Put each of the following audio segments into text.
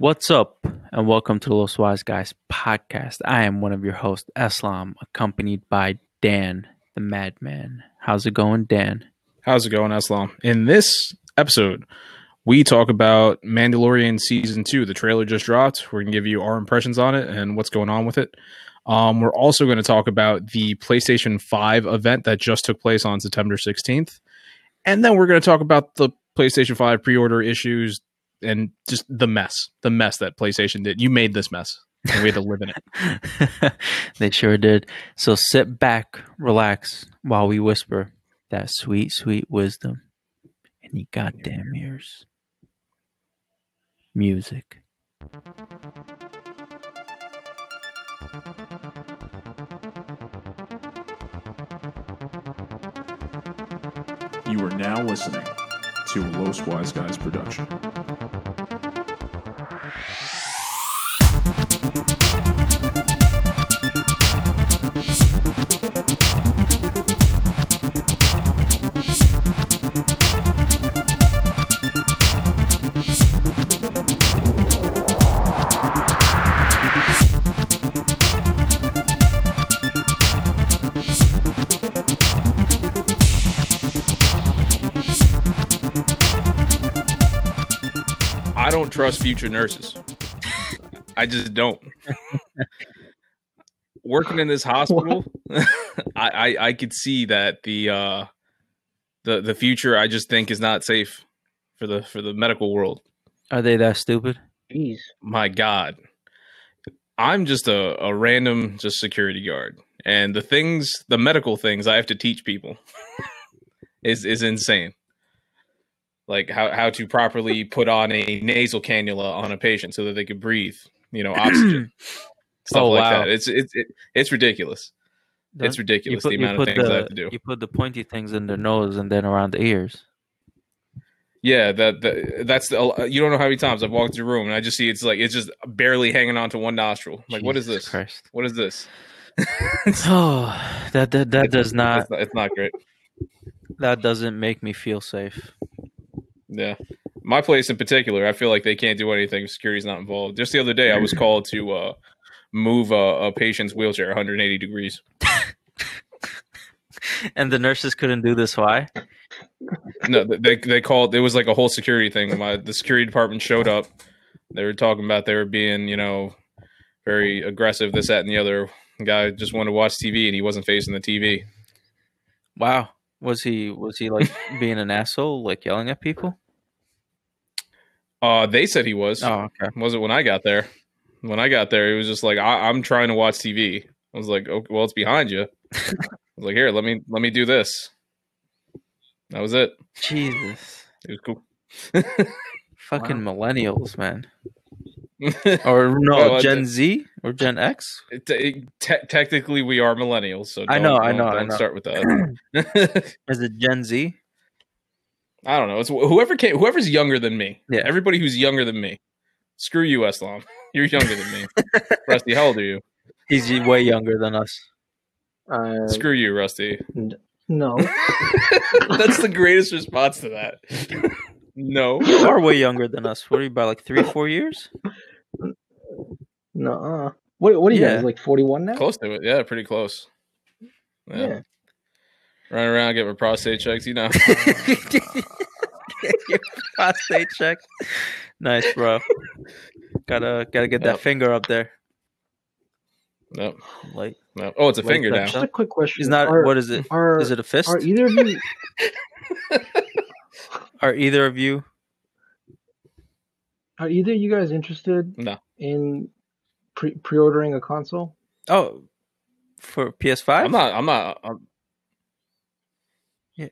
What's up, and welcome to the Los Wise Guys podcast. I am one of your hosts, Eslam, accompanied by Dan, the Madman. How's it going, Dan? How's it going, Eslam? In this episode, we talk about Mandalorian season two. The trailer just dropped. We're gonna give you our impressions on it and what's going on with it. Um, we're also going to talk about the PlayStation 5 event that just took place on September 16th. And then we're going to talk about the PlayStation 5 pre order issues and just the mess, the mess that PlayStation did. You made this mess, and we had to live in it. they sure did. So sit back, relax while we whisper that sweet, sweet wisdom in your goddamn ears. Music. You are now listening to a Los Wise Guys production. Don't trust future nurses. I just don't. Working in this hospital, I, I I could see that the uh the the future I just think is not safe for the for the medical world. Are they that stupid? Jeez. My God, I'm just a a random just security guard, and the things the medical things I have to teach people is is insane. Like how how to properly put on a nasal cannula on a patient so that they could breathe, you know, oxygen. Stuff Oh, like wow. that. It's it's it, it's ridiculous. It's Don't- ridiculous put- the amount of things the, I have to do. You put the pointy things in their nose and then around the ears. Yeah, that, that that's the, uh, you don't know how many times I've walked through a room and I just see it's like it's just barely hanging on to one nostril. Like, what is this? Christ. What is this? Oh, that that, that does It's not not. It's not great. that doesn't make me feel safe. Yeah, my place in particular, I feel like they can't do anything if security's not involved. Just the other day, I was called to uh, move a, a patient's wheelchair 180 degrees. And the nurses couldn't do this. Why? No, they they called. It was like a whole security thing. My the security department showed up. They were talking about they were being, you know, very aggressive. This, that, and the other. The guy just wanted to watch TV and he wasn't facing the TV. Wow. Was he was he like being an asshole, like yelling at people? Uh, they said he was. Oh, okay. Was it when I got there? When I got there, he was just like, I- "I'm trying to watch TV." I was like, "Okay, well, it's behind you." I was like, "Here, let me let me do this." That was it. Jesus. It was cool. Fucking millennials, man. Or no, Well, I- Gen Z or Gen X? It- it- te- technically, we are millennials, so I don't- know, I don't- know, I Don't know. start with that. Is it Gen Z? I don't know. It's wh- whoever came, whoever's younger than me. Yeah. Everybody who's younger than me. Screw you, Eslam. You're younger than me. Rusty, how old are you? He's way younger than us. Uh, Screw you, Rusty. no. That's the greatest response to that. no. You are way younger than us. What are you by like three, four years? No. Uh, what, what are you Yeah. guys, like 41 now? Close to it. Yeah, pretty close. Yeah. Yeah. Running around, get my prostate checked, you know. Get your prostate check. Nice, bro. Gotta gotta get that Yep. finger up there. no, Like no. Oh, it's a Like finger now. Just a quick question. he's not. Are, what is it? Are, Is it a fist? are either of you Are either of you? are either of you guys interested No. in pre pre-ordering a console? Oh, for PS5. I'm not. I'm not. I'm,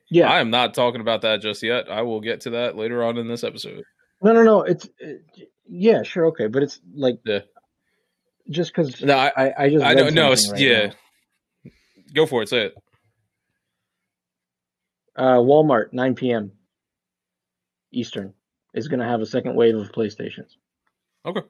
Yeah. I am not talking about that just yet. I will get to that later on in this episode. no, no, no. It's it, yeah, sure, okay, but it's like Yeah. just because No, I, I, I just I read know. No, it's something right yeah. Go for it. Say it. Uh, Walmart, 9 p.m. Eastern, is going to have a second wave of PlayStations. Okay.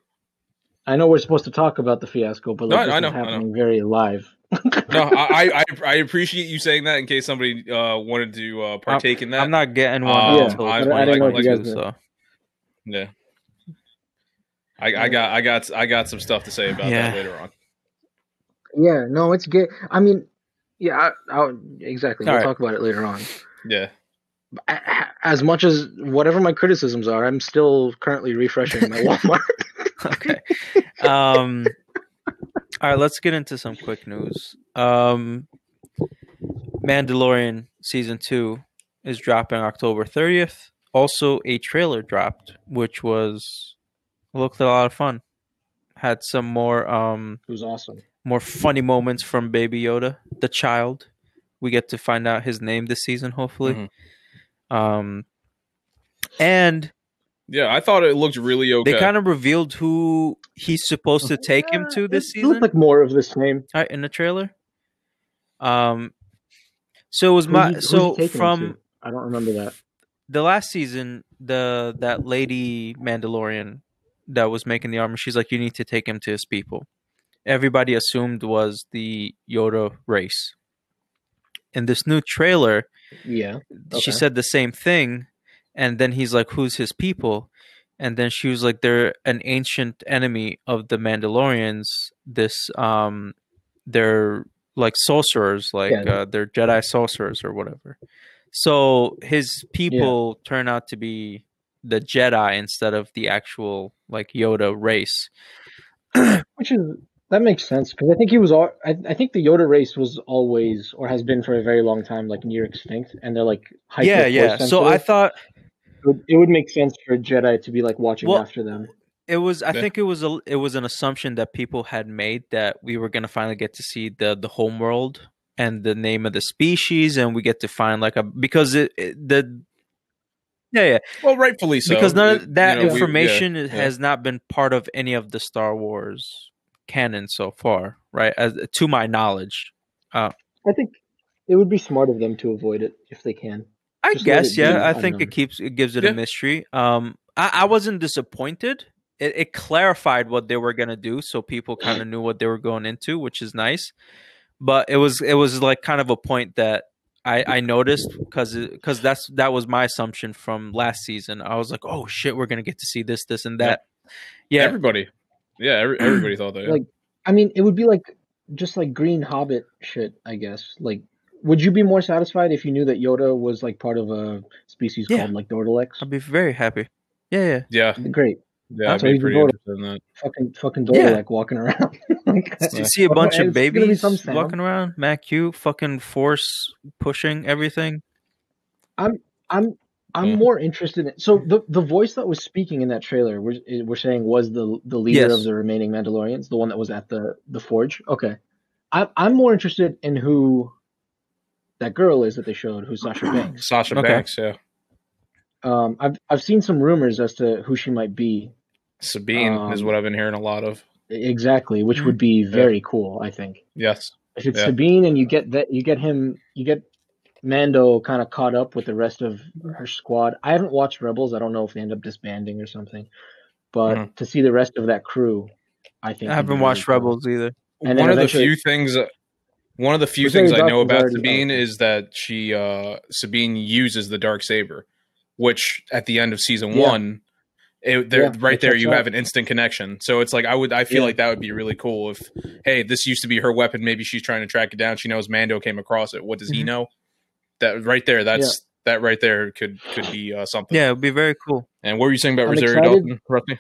I know we're supposed to talk about the fiasco, but like, No, this I is know, I know. very live. No, I, I I appreciate you saying that in case somebody uh, wanted to uh, partake in that. I'm not getting one Um, until I- I didn't know if you 2022, guys so yeah. I, I got I got I got some stuff to say about Yeah. that later on. Yeah, no, it's good. I mean, yeah, I, I'll, exactly. All we'll right. talk about it later on. Yeah. As much as whatever my criticisms are, I'm still currently refreshing my Walmart. okay. Um, all right, let's get into some quick news. Um, Mandalorian season two is dropping October 30th. Also, a trailer dropped, which was looked a lot of fun. Had some more um it was awesome. more funny moments from Baby Yoda, the child. We get to find out his name this season, hopefully. Mhm. Um, and Yeah, I thought it looked really okay. they kind of revealed who he's supposed to take him to this It season. looked like more of the same. right, in the trailer. Um, so it was Who's my he- who's so taking from? I don't remember that. the last season, the that lady Mandalorian that was making the armor, she's like, you need to take him to his people. Everybody assumed was the Yoda race. In this new trailer, Yeah. she said the same thing, and then he's like, "Who's his people?" And then she was like, "They're an ancient enemy of the Mandalorians. This, um, they're like sorcerers, like Yeah. uh, they're Jedi sorcerers or whatever." So his people turn out to be the Jedi instead of the actual like Yoda race. Which is that makes sense because I think he was. All, I, I think the Yoda race was always or has been for a very long time like near extinct, and they're like hyper yeah, yeah. So I thought it would, make sense for a Jedi to be like watching Well, after them. It was. I Yeah. think it was a. It was an assumption that people had made that we were gonna finally get to see the the home world and the name of the species, and we get to find like a because it, it the. Yeah, yeah. well, rightfully so. because none of that you know, we- yeah, information yeah. has not been part of any of the Star Wars canon so far, right? As to my knowledge, uh, I think it would be smart of them to avoid it if they can. I Just guess, yeah. I think unknown. it keeps it gives it Yeah. a mystery. Um, I, I wasn't disappointed. It, it clarified what they were gonna do, so people kind of knew what they were going into, which is nice. But it was it was like kind of a point that I, I noticed because because that's that was my assumption from last season. I was like, oh shit, we're gonna get to see this, this, and that. Yeah, Everybody. Yeah, every, everybody thought that. yeah. Like, I mean, it would be like just like Green Hobbit shit. I guess. Like, would you be more satisfied if you knew that Yoda was like part of a species Yeah. called like Dordalex? I'd be very happy. Yeah, yeah. yeah, Great, yeah, I'd be pretty interested in that. Fucking fucking Dordalex yeah. walking around. like, you see a bunch of babies walking around, Mac Q fucking force pushing everything. I'm I'm Yeah. more interested in so the the voice that was speaking in that trailer we're, we're saying was the the leader Yes. of the remaining Mandalorians, the one that was at the the forge. Okay, I'm I'm more interested in who that girl is that they showed, who's Sasha Banks. Sasha Okay. Banks, yeah. Um, I've I've seen some rumors as to who she might be Sabine is Um, what I've been hearing a lot of. exactly, which would be very cool. I think Yes. if it's Yeah. Sabine and you get that you get him you get Mando kind of caught up with the rest of her squad. I haven't watched Rebels. I don't know if they end up disbanding or something. But Mhm. to see the rest of that crew, I think I haven't watched cool. Rebels either. And one of the few things one of the few Rosario things I know about Sabine out. is that she uh Sabine uses the dark saber, which at the end of season Yeah. one it, there, Yeah, right it there you out. have an instant connection. So it's like I would I feel Yeah. like that would be really cool if hey, this used to be her weapon, maybe she's trying to track it down. She knows Mando came across it. What does he Mhm. know? That right there, that's that right there could could be uh, something. Yeah, it would be very cool. And what were you saying about I'm Rosario excited. Dawson, Rusty?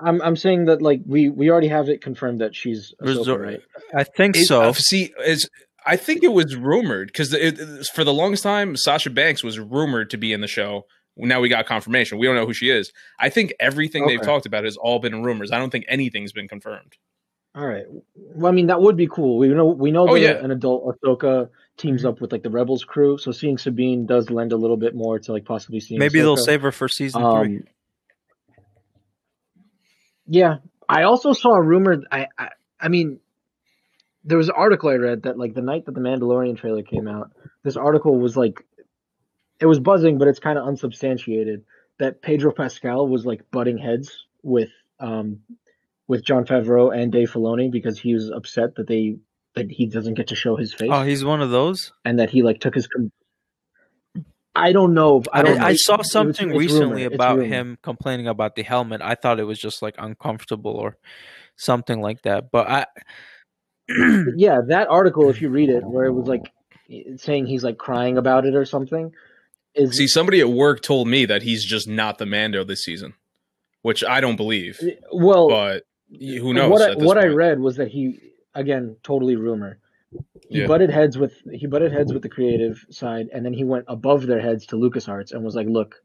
I'm I'm saying that like we we already have it confirmed that she's Ahsoka, Resor- right? I think It- so. uh, see, is I think it was rumored because it, it- for the longest time, Sasha Banks was rumored to be in the show. Now we got confirmation. We don't know who she is. I think everything they've talked about has all been rumors. I don't think anything's been confirmed. All right. Well, I mean that would be cool. We know we know Oh, that yeah. an adult Ahsoka teams up with like the Rebels crew, so seeing Sabine does lend a little bit more to like possibly seeing. Maybe they'll save her for season three. Yeah, I also saw a rumor. I, I I mean, there was an article I read that like the night that the Mandalorian trailer came out, this article was like, it was buzzing, but it's kind of unsubstantiated. That Pedro Pascal was like butting heads with um with Jon Favreau and Dave Filoni because he was upset that they that he doesn't get to show his face Oh, he's one of those. and that he like took his com- I don't know. If, I I, don't. know. I saw it's- something it's recently rumor. About him complaining about the helmet. I thought it was just like uncomfortable or something like that. But I, yeah, that article, if you read it, where it was like saying he's like crying about it or something, is See, somebody at work told me that he's just not the Mando this season, which I don't believe. well. But who knows? What I, what I read was that he again totally rumor. He Yeah. butted heads with he butted heads with the creative side, and then he went above their heads to LucasArts and was like, "Look,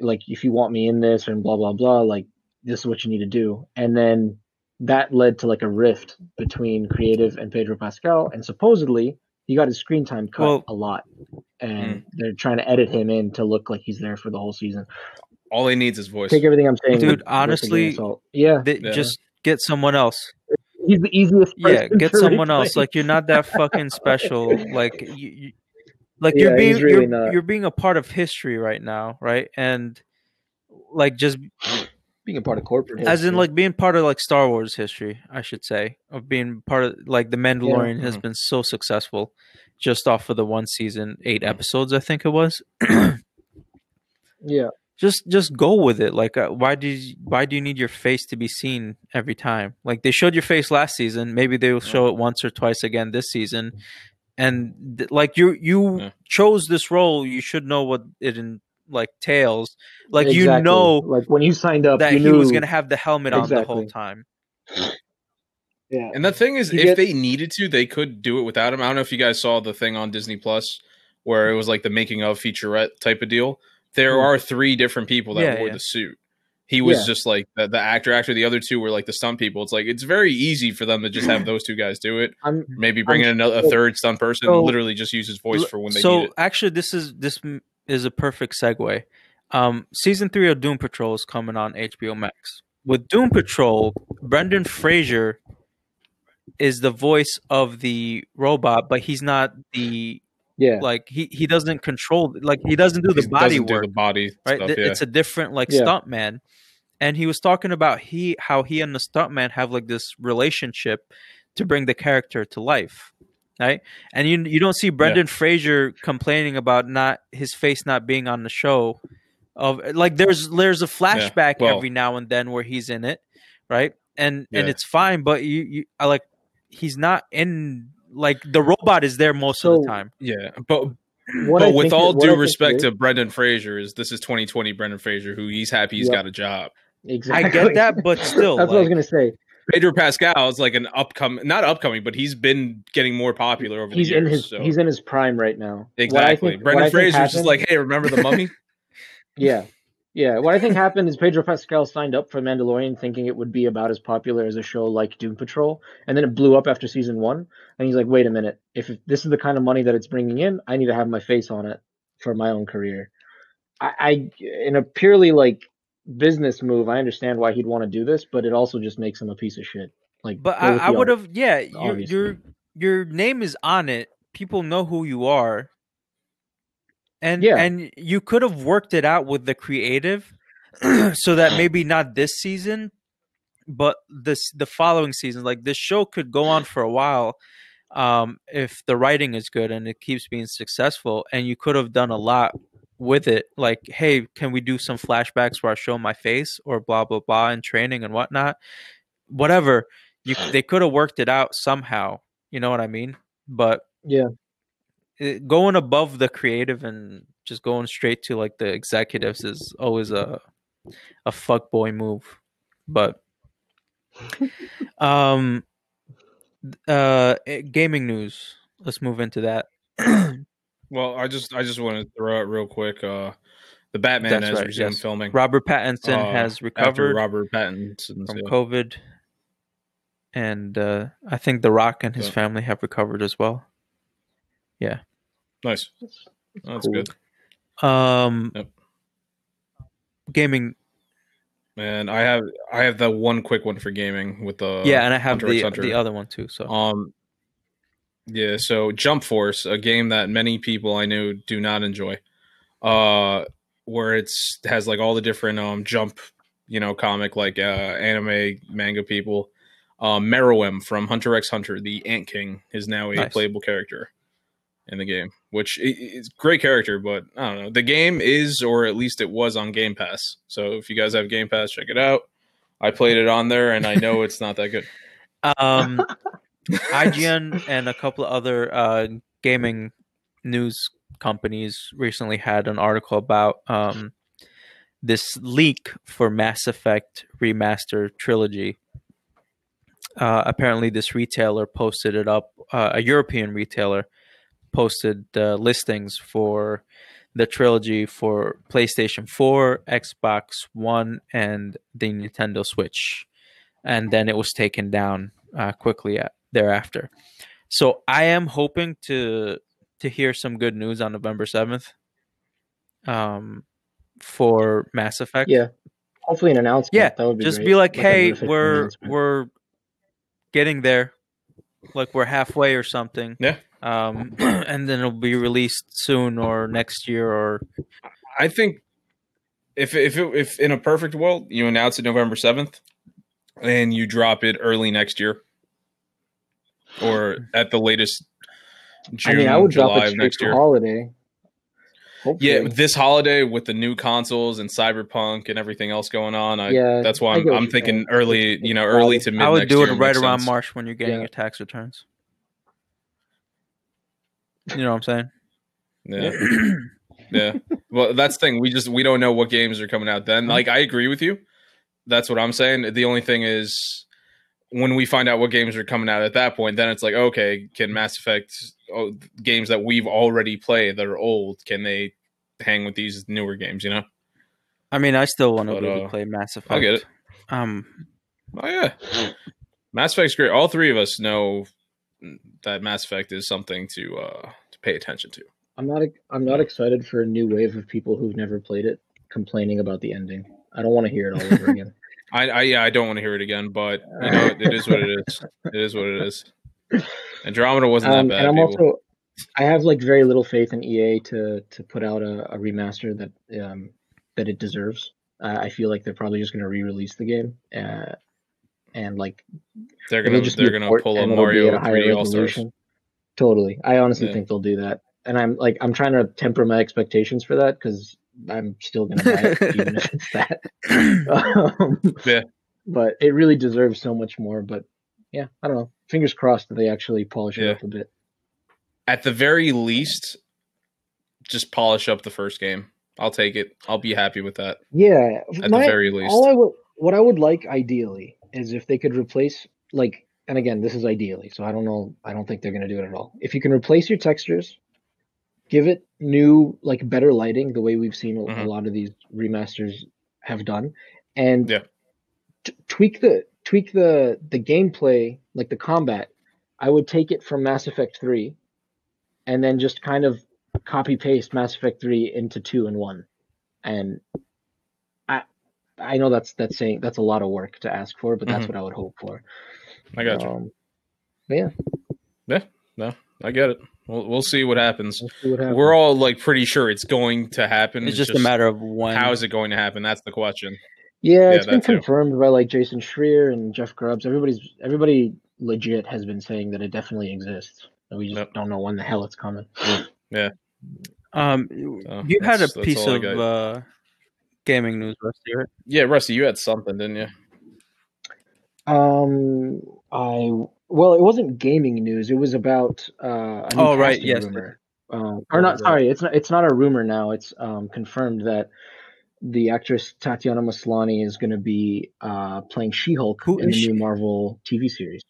like if you want me in this and blah blah blah, like this is what you need to do." And then that led to like a rift between creative and Pedro Pascal, and supposedly he got his screen time cut Well- a lot, and Mm. they're trying to edit him in to look like he's there for the whole season. All he needs is voice. Take everything I'm saying, Dude, with- with a grain of honestly, yeah, Yeah. just get someone else. He's the easiest. Yeah, get someone else. Like you're not that fucking special. Like you, you like Yeah, you're being really you're, you're being a part of history right now, right? And like just being a part of corporate. as in like being part of like Star Wars history, I should say, of being part of like the Mandalorian has Mhm. been so successful just off of the one season, eight episodes, I think it was. yeah, just just go with it. Like, uh, why do you, why do you need your face to be seen every time? Like they showed your face last season, maybe they will show it once or twice again this season. And th- like you you Yeah. chose this role, you should know what it in, like tails. Like you know like when you signed up, that you he knew, was gonna have the helmet on the whole time. Yeah, And the thing is, You if get- they needed to, they could do it without him. I don't know if you guys saw the thing on Disney Plus where it was like the making of featurette type of deal. There Hmm. are three different people that Yeah, wore yeah. the suit. He was Yeah. just like the, the actor. Actor. The other two were like the stunt people. It's like it's very easy for them to just have those two guys do it. I'm Maybe bring in another, a third stunt person. so- literally just use his voice for when they so need it. actually, this is this is a perfect segue. Um, season three of Doom Patrol is coming on HBO Max. With Doom Patrol, Brendan Fraser is the voice of the robot, but he's not the yeah, like he he doesn't control like he doesn't do the He body doesn't do work the body right. stuff. Yeah. It's a different like Yeah. stunt man, and he was talking about he how he and the stunt man have like this relationship to bring the character to life, right? And you you don't see Brendan Fraser complaining about not his face not being on the show. Of like there's there's a flashback well- every now and then where he's in it, right? And and it's fine, but you you I like he's not in like the robot is there most of the time. yeah, but what I but with all it- due respect to Brendan Fraser, is this is 2020 Brendan Fraser, who he's happy he's Yep. got a job. exactly. I get that, but still, that's what I was gonna say. Pedro Pascal is like an upcoming, not upcoming, but he's been getting more popular over He's the years. in his so. he's in his prime right now. Exactly. think- Brendan think Fraser's just like, hey, remember the Mummy? Yeah. Yeah, what I think happened is Pedro Pascal signed up for Mandalorian thinking it would be about as popular as a show like Doom Patrol, and then it blew up after season one. And he's like, "Wait a minute! If this is the kind of money that it's bringing in, I need to have my face on it for my own career." I, I in a purely like business move, I understand why he'd want to do this, but it also just makes him a piece of shit. Like, But I, I would have, yeah. Your your your name is on it. People know who you are, and Yeah. and you could have worked it out with the creative, so that maybe not this season, but this the following season. Like this show could go on for a while, um, if the writing is good and it keeps being successful, and you could have done a lot with it. Like, hey, can we do some flashbacks where I show my face or blah blah blah in training and whatnot, whatever you they could have worked it out somehow you know what i mean but Yeah. It, going above the creative and just going straight to like the executives is always a a fuck boy move but um uh gaming news let's move into that well, I just I just want to throw out real quick. Uh, the Batman That's has right, resumed yes. filming. robert pattinson uh, has after recovered Robert Pattinson. from covid and uh i think the rock and his Yeah. family have recovered as well Nice. That's cool. good. Um, Yep. gaming. And I have I have the one quick one for gaming with the yeah, and I have Hunter the Hunter. the other one too. So Um, yeah. So Jump Force, a game that many people I knew do not enjoy, uh, where it's has like all the different um jump, you know, comic like uh anime manga people. Um, Meruem from Hunter x Hunter, the Ant King, is now a Nice. playable character in the game, which i- is great character, but I don't know. The game is, or at least it was on Game Pass. So if you guys have Game Pass, check it out. I played it on there, and I know it's not that good. Um, IGN and a couple of other uh, gaming news companies recently had an article about um, this leak for Mass Effect Remaster Trilogy. Uh, apparently, this retailer posted it up. Uh, a European retailer posted uh, listings for the trilogy for PlayStation 4, Xbox One, and the Nintendo Switch. And then it was taken down uh, quickly at, thereafter. So I am hoping to to hear some good news on November seventh. Um, for Mass Effect. Yeah. Hopefully an announcement. Yeah, that would be just great. be like, a hey, we're we're getting there, like we're halfway or something. Yeah. Um, and then it'll be released soon or next year or I think if if it, if in a perfect world you announce it November seventh, and you drop it early next year, or at the latest June, I mean, I would drop it next year. holiday. Hopefully. Yeah, this holiday with the new consoles and Cyberpunk and everything else going on, I, Yeah, that's why I I'm, get I'm thinking saying. early, you know, early to mid. I would next do it right around sense. March when you're getting Yeah. your tax returns. You know what I'm saying? Yeah, yeah. Well, that's the thing. We just we don't know what games are coming out then. Like I agree with you. That's what I'm saying. The only thing is when we find out what games are coming out at that point, then it's like, okay, can Mass Effect oh, games that we've already played that are old, can they hang with these newer games? You know? I mean, I still want to But, be able uh, play Mass Effect. I'll get it. Um, Oh yeah, Mass Effect's great. All three of us know that Mass Effect is something to uh to pay attention to. I'm not. I'm not excited for a new wave of people who've never played it complaining about the ending. I don't want to hear it all over again. I, I yeah, I don't want to hear it again, but you know, it, it is what it is. It is what it is. Andromeda wasn't Um, that bad. and I'm people. also. I have like very little faith in EA to to put out a, a remaster that um that it deserves. Uh, I feel like they're probably just going to re-release the game, uh, and like they're gonna just they're gonna pull a and it'll be Mario a higher 3D All Stars. resolution. Totally, I honestly Yeah. think they'll do that, and I'm like I'm trying to temper my expectations for that because I'm still going to buy it even if it's that. um, Yeah. But it really deserves so much more. But yeah, I don't know. Fingers crossed that they actually polish it up a bit. At the very least, just polish up the first game. I'll take it. I'll be happy with that. Yeah, At my- the very least. all I would what I would like ideally is if they could replace like and again this is ideally so I don't know I don't think they're gonna do it at all. If you can replace your textures, give it new like better lighting the way we've seen a- a mm-hmm. lot of these remasters have done, and Yeah. t- tweak the tweak the the gameplay like the combat. I would take it from Mass Effect three, and then just kind of copy paste Mass Effect three into two and one, and I know that's that's saying that's a lot of work to ask for, but that's Mhm. what I would hope for. I got you. Um, but yeah, No, I get it. We'll, we'll see what happens. we'll see what happens. We're all like pretty sure it's going to happen. it's just, a matter of when. how is it going to happen? That's the question. yeah, yeah, it's been that too. confirmed by like Jason Schreier and Jeff Grubbs. Everybody's everybody legit has been saying that it definitely exists. And we just Yep. don't know when the hell it's coming. Yeah. Um, So, you had a that's- that's piece of uh, gaming news, Rusty, right? Yeah, Rusty, you had something, didn't you? Um, I well, it wasn't gaming news. It was about uh, a new Oh, right, casting yes. rumor. Um, or not? Sorry, it's not. It's not a rumor now. It's um, confirmed that the actress Tatiana Maslany is going to be uh, playing She-Hulk Who in the she? new Marvel TV series.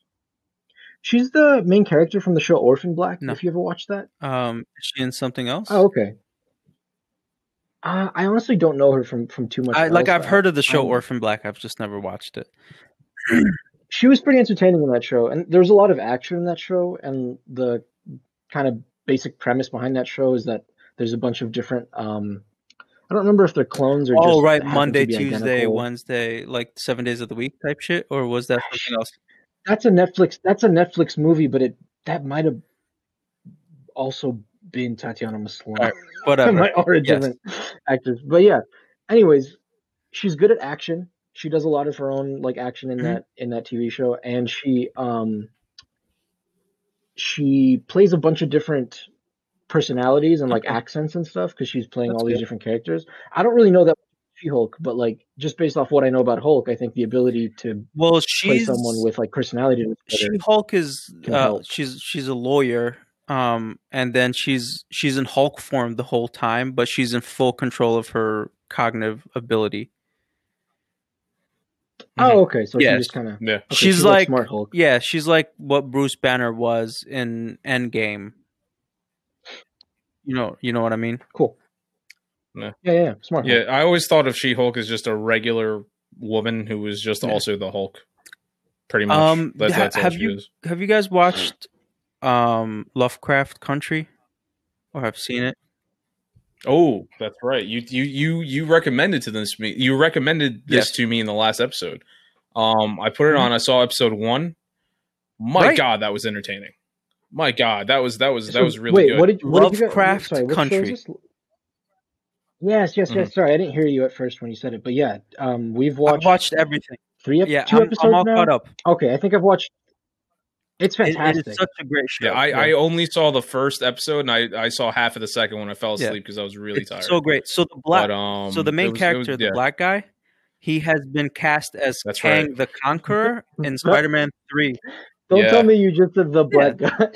She's the main character from the show Orphan Black. No. If you ever watched that. Um, is she in something else? Oh, okay. Uh, I honestly don't know her from from too much. I, like. I've heard of the show um, Orphan Black. I've just never watched it. she was pretty entertaining in that show and there was a lot of action in that show and the kind of basic premise behind that show is that there's a bunch of different um i don't remember if they're clones or Oh, just right, Monday, Tuesday, identical. Wednesday, like seven days of the week type shit, or was that something else? that's a netflix that's a netflix movie but it that might have also been tatiana maslany Alright, Whatever. are a Yes. different actors but yeah anyways she's good at action she does a lot of her own like action in Mhm. that in that tv show and she um she plays a bunch of different personalities and like Okay. accents and stuff because she's playing That's all these different characters. I don't really know that She Hulk, but like just based off what I know about Hulk, I think the ability to Well, play she's someone with like personality she Hulk is uh, she's she's a lawyer, um, and then she's she's in Hulk form the whole time, but she's in full control of her cognitive ability. Oh, okay. So Yes. she just kind of Yeah. she's like smart Hulk. Yeah, she's like what Bruce Banner was in Endgame. You know, you know what I mean. Cool. Yeah. Yeah, yeah, smart. Yeah, Hulk. I always thought of She Hulk as just a regular woman who was just Yeah. also the Hulk. Pretty much. Um, That- ha- that's all have you- is. Have you guys watched um Lovecraft Country, or have seen it? Oh, that's right. You you you you recommended to this me. You recommended this Yes. to me in the last episode. Um, I put it Mhm. on. I saw episode one. My Right. God, that was entertaining. My God, that was that was that was really wait, good. What did, what did you Lovecraft sorry, what show is Country. this? Yes, yes, Mm-hmm. yes. Sorry, I didn't hear you at first when you said it, but yeah, um, we've watched, I've watched everything. three, ep- Yeah, two I'm, episodes I'm all now. caught up. Okay, I think I've watched. It's It- fantastic. it is such a great show. yeah, I, I only saw the first episode and I, I saw half of the second when I fell asleep because I was really it's tired. so great. So the black, But, um, so the main was- character, was- the black guy, he has been cast as That's Kang right. the Conqueror in Spider-Man Three. Don't yeah. tell me you just said the black guy.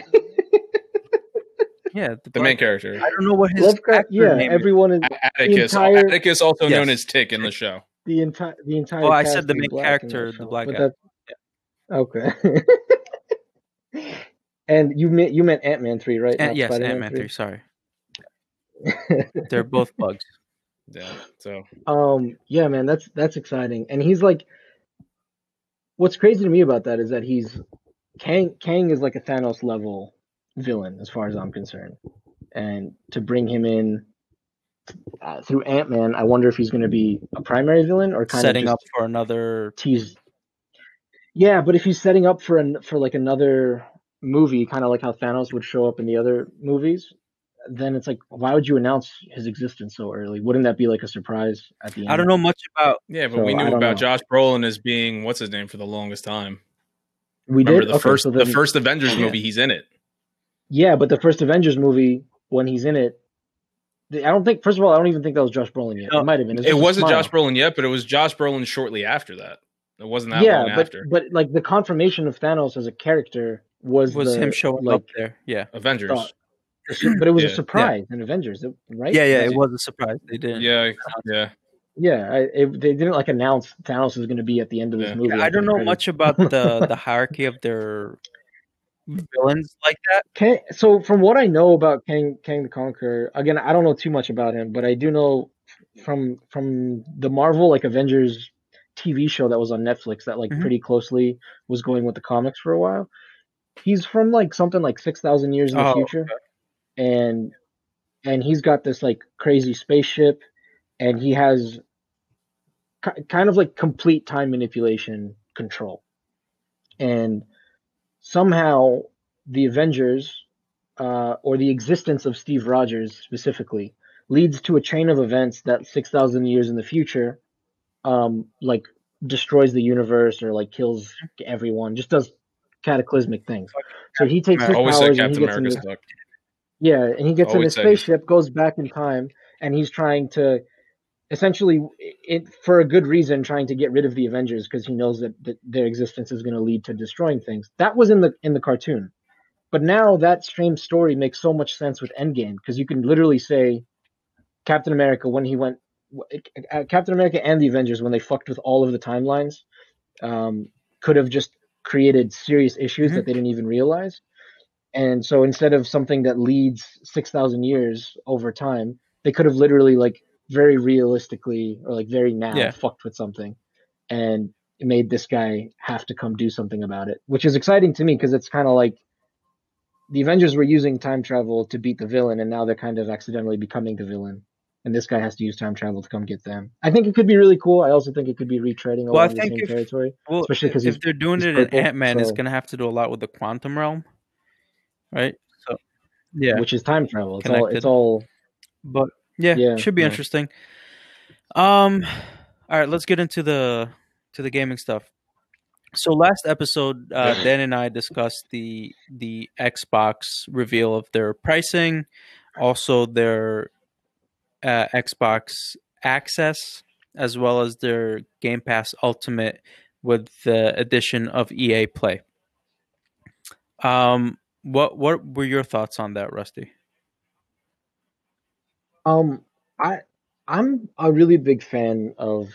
Yeah, the black- main character, I don't know what his Lovecraft, actor yeah, name everyone is A- Atticus, entire- Atticus, also known as Tick in the show. the entire the entire. Oh, I said the main character, that the show, black but guy. that's- Okay. and you meant you meant Ant Man three, right? Ant- Not yes, Spider-Man Ant Man 3. 3? Sorry, they're both bugs. Yeah. So Um, yeah, man, that's that's exciting. And he's like, what's crazy to me about that is that he's Kang. Kang is like a Thanos level villain, as far as I'm concerned. And to bring him in uh, through Ant Man, I wonder if he's going to be a primary villain or kind Setting of up for another. tease. Yeah, but if he's setting up for an for like another movie, kind of like how Thanos would show up in the other movies, then it's like, why would you announce his existence so early? Wouldn't that be like a surprise at the end? I don't know much about. yeah, but So, we knew about know. Josh Brolin as being what's his name for the longest time. We Remember did the Okay, first so the first Avengers Yeah. movie? He's in it. Yeah, but the first Avengers movie, when he's in it, I don't think. First of all, I don't even think that was Josh Brolin yet. No, it might have been. It just a wasn't smile. Josh Brolin yet, but it was Josh Brolin shortly after that. It wasn't that yeah, long but after but like the confirmation of Thanos as a character was Was the, him showing like, up there? Yeah, Avengers. thought. but it was Yeah. a surprise in Avengers, right? yeah, yeah. Like, It was a surprise. They didn't. Yeah, yeah. yeah. I, it, they didn't like announce Thanos was going to be at the end of this Yeah. movie. I don't know credits. much about the the hierarchy of their villains like that. Kang, so from what I know about Kang Kang the Conqueror, again, I don't know too much about him, but I do know from from the Marvel like Avengers TV show that was on Netflix that like Mhm. pretty closely was going with the comics for a while. He's from like something like six thousand years in the Oh, future, and and he's got this like crazy spaceship, and he has ki- kind of like complete time manipulation control, and somehow the Avengers, uh, or the existence of Steve Rogers specifically, leads to a chain of events that six thousand years in the future, um, like destroys the universe or like kills everyone, just does cataclysmic things. So he takes his powers and he Captain gets in sucked. yeah, and he gets in his spaceship, goes back in time, and he's trying to essentially it for a good reason trying to get rid of the Avengers because he knows that, that their existence is going to lead to destroying things. That was in the in the cartoon. But now that same story makes so much sense with Endgame because you can literally say Captain America when he went Captain America and the Avengers when they fucked with all of the timelines um, could have just created serious issues Mhm. that they didn't even realize. And so instead of something that leads 6,000 years over time, they could have literally like very realistically or like very now Yeah. fucked with something and made this guy have to come do something about it, which is exciting to me because it's kind of like the Avengers were using time travel to beat the villain and now they're kind of accidentally becoming the villain. And this guy has to use time travel to come get them. I think it could be really cool. I also think it could be retreading Well, I think same if- territory. Well, Especially 'cause if they're doing it in Ant Man, it's gonna have to do a lot with the quantum realm, right? So, yeah, which is time travel. It's all it's all but yeah, Yeah. should be Yeah. interesting. Um, all right, let's get into the to the gaming stuff. So last episode, uh, Dan and I discussed the the Xbox reveal of their pricing, also their uh, Xbox Access as well as their Game Pass Ultimate with the addition of EA Play. Um, what what were your thoughts on that, Rusty? Um, I I'm a really big fan of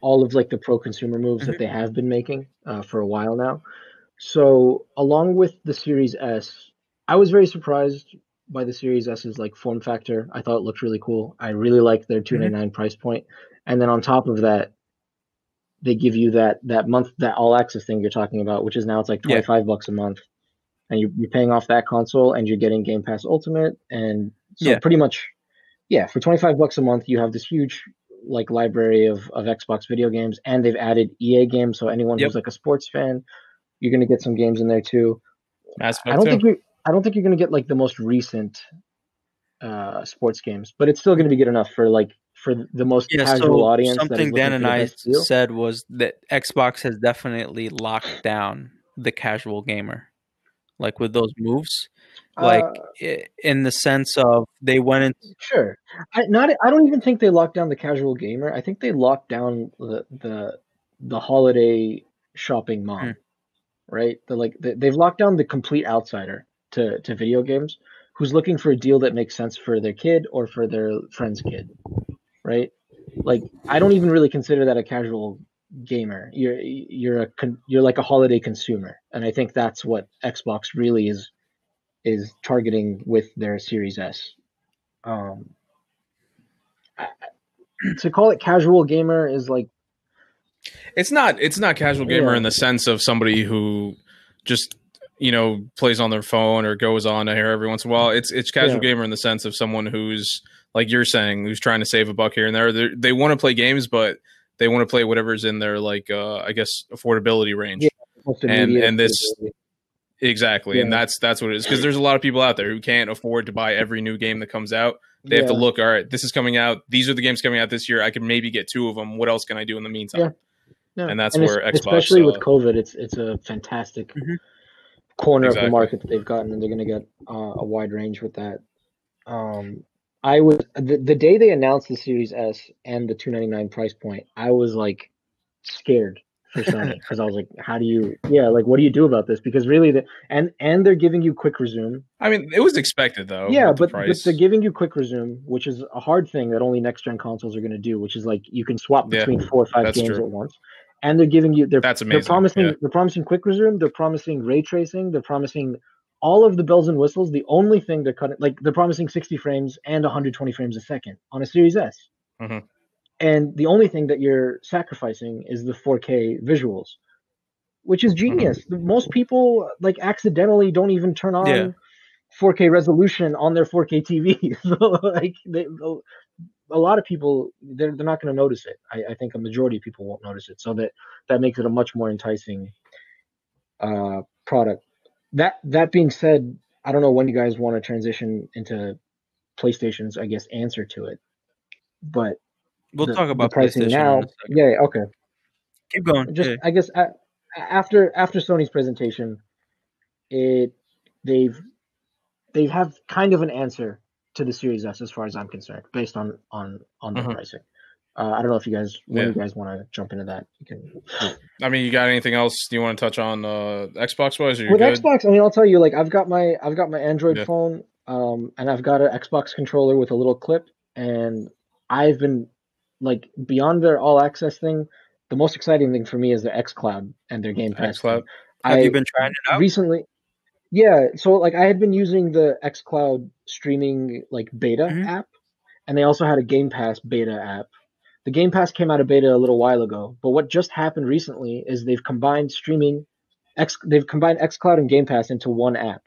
all of like the pro consumer moves Mm-hmm. that they have been making uh, for a while now. So along with the Series S, I was very surprised by the Series S's like form factor. I thought it looked really cool. I really like their mm-hmm. two ninety nine price point. and then on top of that, they give you that that month that all access thing you're talking about, which is now it's like Yeah. twenty five bucks a month, and you, you're paying off that console and you're getting Game Pass Ultimate, and so Yeah. pretty much, yeah, for twenty five bucks a month you have this huge like library of of Xbox video games, and they've added EA games, so anyone Yep. who's like a sports fan, you're gonna get some games in there too. I don't too. think we I don't think you're gonna get like the most recent uh sports games, but it's still gonna be good enough for like for the most Yeah, casual so audience. something Dan and I said was that Xbox has definitely locked down the casual gamer, like with those moves, like Uh, in the sense of they went in. Sure. I not I don't even think they locked down the casual gamer. I think they locked down the the the holiday shopping mom. Hmm. Right? The like they, they've locked down the complete outsider to to video games who's looking for a deal that makes sense for their kid or for their friend's kid. Right? Like I don't even really consider that a casual gamer. You're you're a you're like a holiday consumer. And I think that's what Xbox really is is targeting with their Series S. Um, I- to call it casual gamer is like It's not. It's not casual gamer Yeah. in the sense of somebody who just you know plays on their phone or goes on here every once in a while. It's it's casual Yeah. gamer in the sense of someone who's like you're saying who's trying to save a buck here and there. They're, they want to play games, but they want to play whatever's in their like uh, I guess affordability range. Yeah. And- and this-. Exactly, and that's that's what it is because there's a lot of people out there who can't afford to buy every new game that comes out. They have to look. All right, this is coming out. These are the games coming out this year. I can maybe get two of them. What else can I do in the meantime? Yeah. Yeah. and that's es- where Xbox, especially with uh, COVID, it's it's a fantastic Mhm. Corner of the market that they've gotten, and they're going to get uh, a wide range with that. Um, I was the, the day they announced the Series S and the 299 price point, I was like scared for Sony because I was like, how do you, yeah, like what do you do about this? Because really, the and and they're giving you quick resume, I mean, it was expected though. yeah, with the but, but they're giving you quick resume, which is a hard thing that only next gen consoles are going to do, which is like you can swap Yeah, between four or five games true. at once. And they're giving you they're That's they're promising yeah. they're promising quick resume, they're promising ray tracing, they're promising all of the bells and whistles. The only thing they're cutting like they're promising 60 frames and 120 frames a second on a Series S. Mhm. And the only thing that you're sacrificing is the 4K visuals, which is genius. Most people like accidentally don't even turn on Yeah. 4K resolution on their 4K TV. so like they, a lot of people they're, they're not going to notice it. I, I think a majority of people won't notice it. So that that makes it a much more enticing uh, product. That that being said, I don't know when you guys want to transition into PlayStation's I guess answer to it, but We'll the- talk about pricing now. in a second. Yeah, okay. Keep going. Just Yeah. I guess after after Sony's presentation, it they've they have kind of an answer to the Series S as far as I'm concerned, based on on on their Mhm. pricing. Uh, I don't know if you guys when Yeah. you guys want to jump into that. You can. I mean, you got anything else you want to touch on uh, Xbox wise? With good? Xbox, I mean, I'll tell you, like I've got my I've got my Android Yeah. phone, um, and I've got an Xbox controller with a little clip, and I've been like beyond their all access thing. The most exciting thing for me is their XCloud and their Game Pass. Have I, you been trying it out? recently yeah so like i had been using the xcloud streaming like beta Mhm. app and they also had a game pass beta app the game pass came out of beta a little while ago but what just happened recently is they've combined streaming x they've combined xcloud and game pass into one app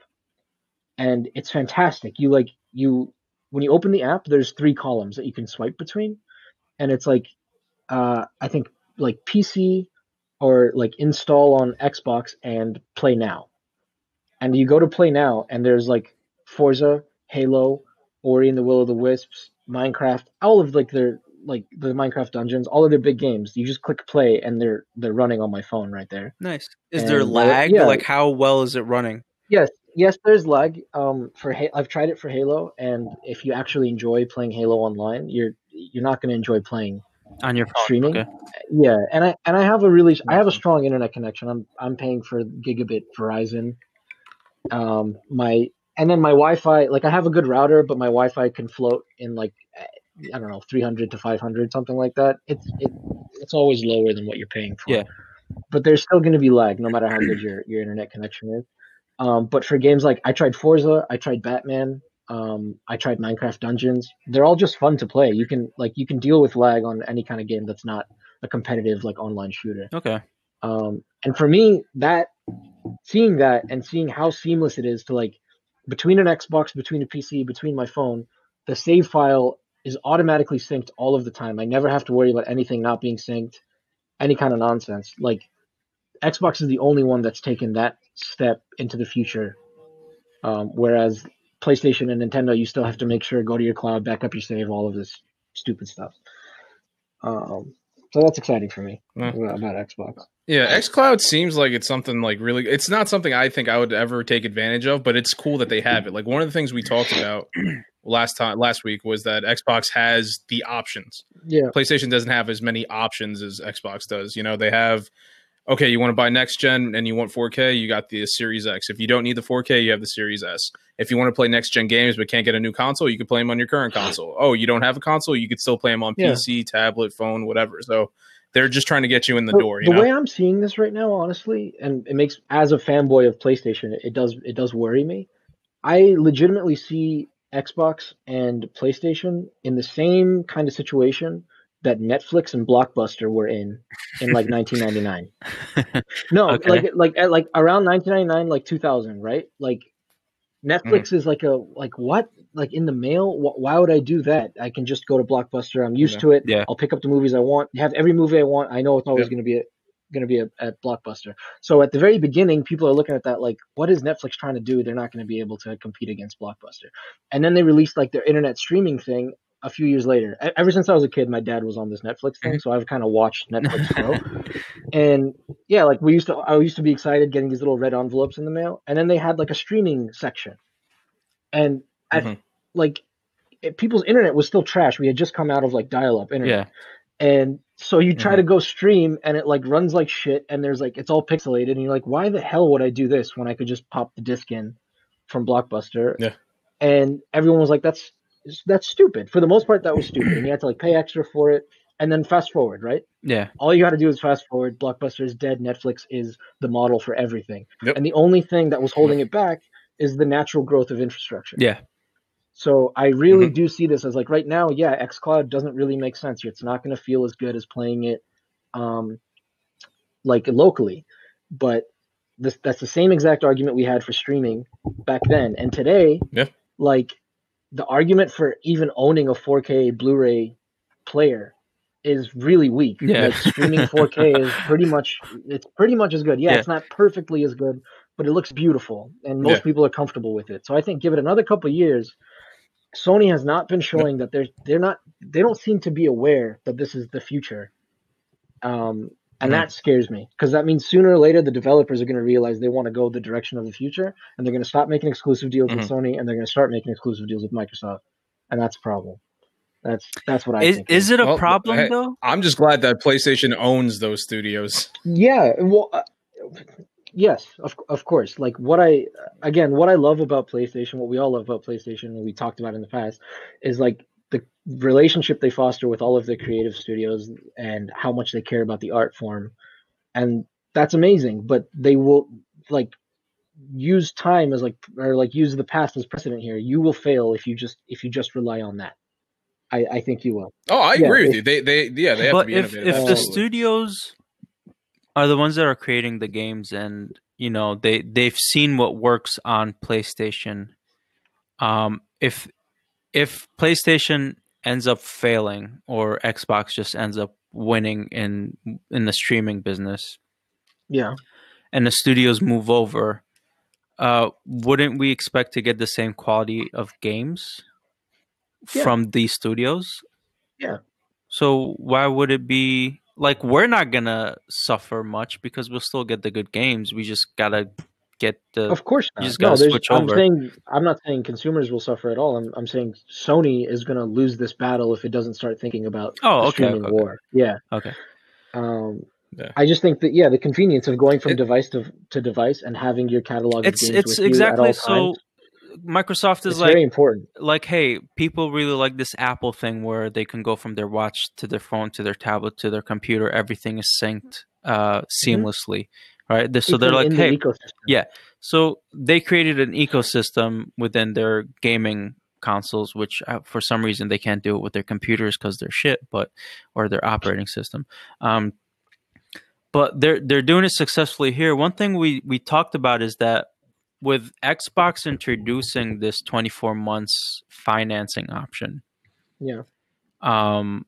and it's fantastic you like you when you open the app there's three columns that you can swipe between and it's like uh i think like pc or like install on Xbox and play now. And you go to play now and there's like Forza, Halo, Ori and the Will of the Wisps, Minecraft, all of like their like the Minecraft dungeons, all of their big games. You just click play and they're they're running on my phone right there. Nice. Is And there lag? yeah. Like how well is it running? Yes, yes, there's lag. Um, for Ha- I've tried it for Halo, and if you actually enjoy playing Halo online, you're you're not going to enjoy playing on your phone. streaming. Okay. Yeah, and I and I have a really I have a strong internet connection. I'm I'm paying for gigabit Verizon. Um, my and then my Wi-Fi, like I have a good router, but my Wi-Fi can float in like I don't know, 300 to 500, something like that. It's it it's always lower than what you're paying for. Yeah. But there's still going to be lag, no matter how good your your internet connection is. Um, but for games like I tried Forza, I tried Batman, um, I tried Minecraft Dungeons. They're all just fun to play. You can like you can deal with lag on any kind of game that's not a competitive like online shooter. Okay. Um, and for me, that seeing that and seeing how seamless it is to like between an Xbox, between a PC, between my phone, the save file is automatically synced all of the time. I never have to worry about anything not being synced, any kind of nonsense. Like Xbox is the only one that's taken that step into the future. Um, whereas PlayStation and Nintendo, you still have to make sure go to your cloud, back up your save, all of this stupid stuff. Um, so that's exciting for me Yeah. about Xbox. Yeah, xCloud seems like it's something like really. It's not something I think I would ever take advantage of, but it's cool that they have it. Like one of the things we talked about last time last week was that Xbox has the options. Yeah. PlayStation doesn't have as many options as Xbox does. You know, they have okay, you want to buy next gen and you want 4K, you got the Series X. If you don't need the 4K, you have the Series S. If you want to play next gen games but can't get a new console, you can play them on your current console. Oh, you don't have a console, you could still play them on Yeah. PC, tablet, phone, whatever. So they're just trying to get you in the door. You the know? way I'm seeing this right now, honestly, and it makes as a fanboy of PlayStation, it does it does worry me. I legitimately see Xbox and PlayStation in the same kind of situation that Netflix and Blockbuster were in in like 1999. No, Okay. like like like around 1999, like 2000, right? Like Netflix mm. is like a like what? Like in the mail? Wh- Why would I do that? I can just go to Blockbuster. I'm used Yeah. to it. Yeah. I'll pick up the movies I want. Have every movie I want. I know it's always Yeah. going to be a, going to be a, at Blockbuster. So at the very beginning, people are looking at that like, what is Netflix trying to do? They're not going to be able to compete against Blockbuster. And then they released like their internet streaming thing a few years later. Ever since I was a kid, my dad was on this Netflix thing, so I've kind of watched Netflix grow. and yeah, like we used to, I used to be excited getting these little red envelopes in the mail, and then they had like a streaming section, and at, Mhm. like it, people's internet was still trash. We had just come out of like dial-up internet, Yeah. and so you try to go stream, and it like runs like shit, and there's like it's all pixelated, and you're like, why the hell would I do this when I could just pop the disc in from Blockbuster? Yeah. And everyone was like, that's that's stupid. For the most part, that was stupid, and you had to like pay extra for it. And then fast forward, right? Yeah. all you got to do is fast forward. Blockbuster is dead. Netflix is the model for everything. Yep. And the only thing that was holding it back is the natural growth of infrastructure. Yeah. So I really Mhm. do see this as like right now, yeah, xCloud doesn't really make sense. It's not going to feel as good as playing it, um, like locally. But this that's the same exact argument we had for streaming back then. And today, Yeah. like the argument for even owning a 4K Blu-ray player is really weak. Yeah. Like streaming 4K is pretty much it's pretty much as good. Yeah, Yeah. it's not perfectly as good, but it looks beautiful and most Yeah. people are comfortable with it. So I think give it another couple years. Sony has not been showing that they're they're not they don't seem to be aware that this is the future. Um and Mhm. that scares me because that means sooner or later the developers are going to realize they want to go the direction of the future and they're going to stop making exclusive deals with Sony and they're going to start making exclusive deals with Microsoft. And that's a problem. That's that's what I Is think. is it a Well, problem hey- though? I'm just glad that PlayStation owns those studios. Yeah, well, uh, yes, of of course. Like what I again, what I love about PlayStation, what we all love about PlayStation, and we talked about in the past, is like the relationship they foster with all of the creative studios and how much they care about the art form, and that's amazing. But they will like use time as like or like use the past as precedent here. You will fail if you just if you just rely on that. I I think you will. Oh, I Yeah, agree with if- you. They they yeah they have to But be if innovative. if the studios are the ones that are creating the games and you know they they've seen what works on PlayStation, um, if if PlayStation ends up failing or Xbox just ends up winning in in the streaming business Yeah. and the studios move over, uh, wouldn't we expect to get the same quality of games Yeah. from these studios? Yeah. So why would it be like we're not gonna suffer much because we'll still get the good games. We just gotta get the. Of course You just no, switch I'm saying I'm not saying consumers will suffer at all. I'm I'm saying Sony is going to lose this battle if it doesn't start thinking about Oh, okay, streaming okay. war. Yeah. Okay. Um, Yeah. I just think that yeah, the convenience of going from It- device to, to device and having your catalog of It's games it's with you at all exactly times, so. Microsoft is it's like very important. like hey people really like this apple thing where they can go from their watch to their phone to their tablet to their computer everything is synced uh seamlessly right so they're like the hey ecosystem. yeah so they created an ecosystem within their gaming consoles which uh, for some reason they can't do it with their computers because they're shit but or their operating system um but they're they're doing it successfully here one thing we we talked about is that with Xbox introducing this 24 months financing option, Yeah. um,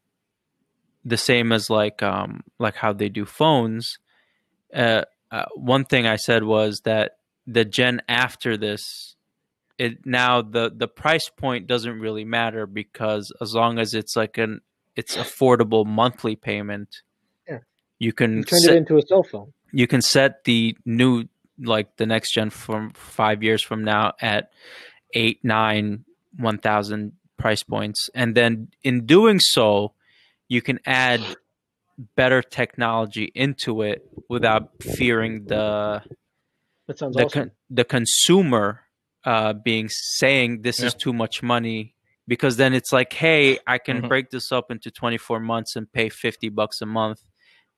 the same as like um, like how they do phones. Uh, uh, one thing I said was that the gen after this, it now the the price point doesn't really matter because as long as it's like an it's affordable monthly payment, Yeah. you can You turned set- it into a cell phone. you can set the new like the next gen from five years from now at eight nine one thousand price points and then in doing so you can add better technology into it without fearing the That sounds the, awesome. con- the consumer uh, being saying this is too much money because then it's like hey i can Mhm. break this up into 24 months and pay 50 bucks a month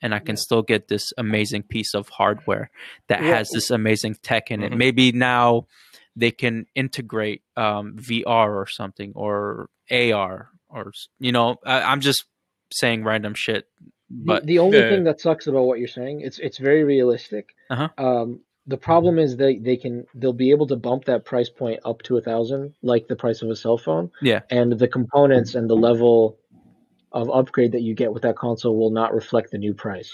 and i can still get this amazing piece of hardware that Yeah. has this amazing tech in it Mhm. maybe now they can integrate um, vr or something or ar or you know I, i'm just saying random shit but the, only Yeah. thing that sucks about what you're saying, it's it's very realistic. Uh-huh. Um, the problem is they they can they'll be able to bump that price point up to a thousand, like the price of a cell phone. Yeah. And the components and the level of upgrade that you get with that console will not reflect the new price.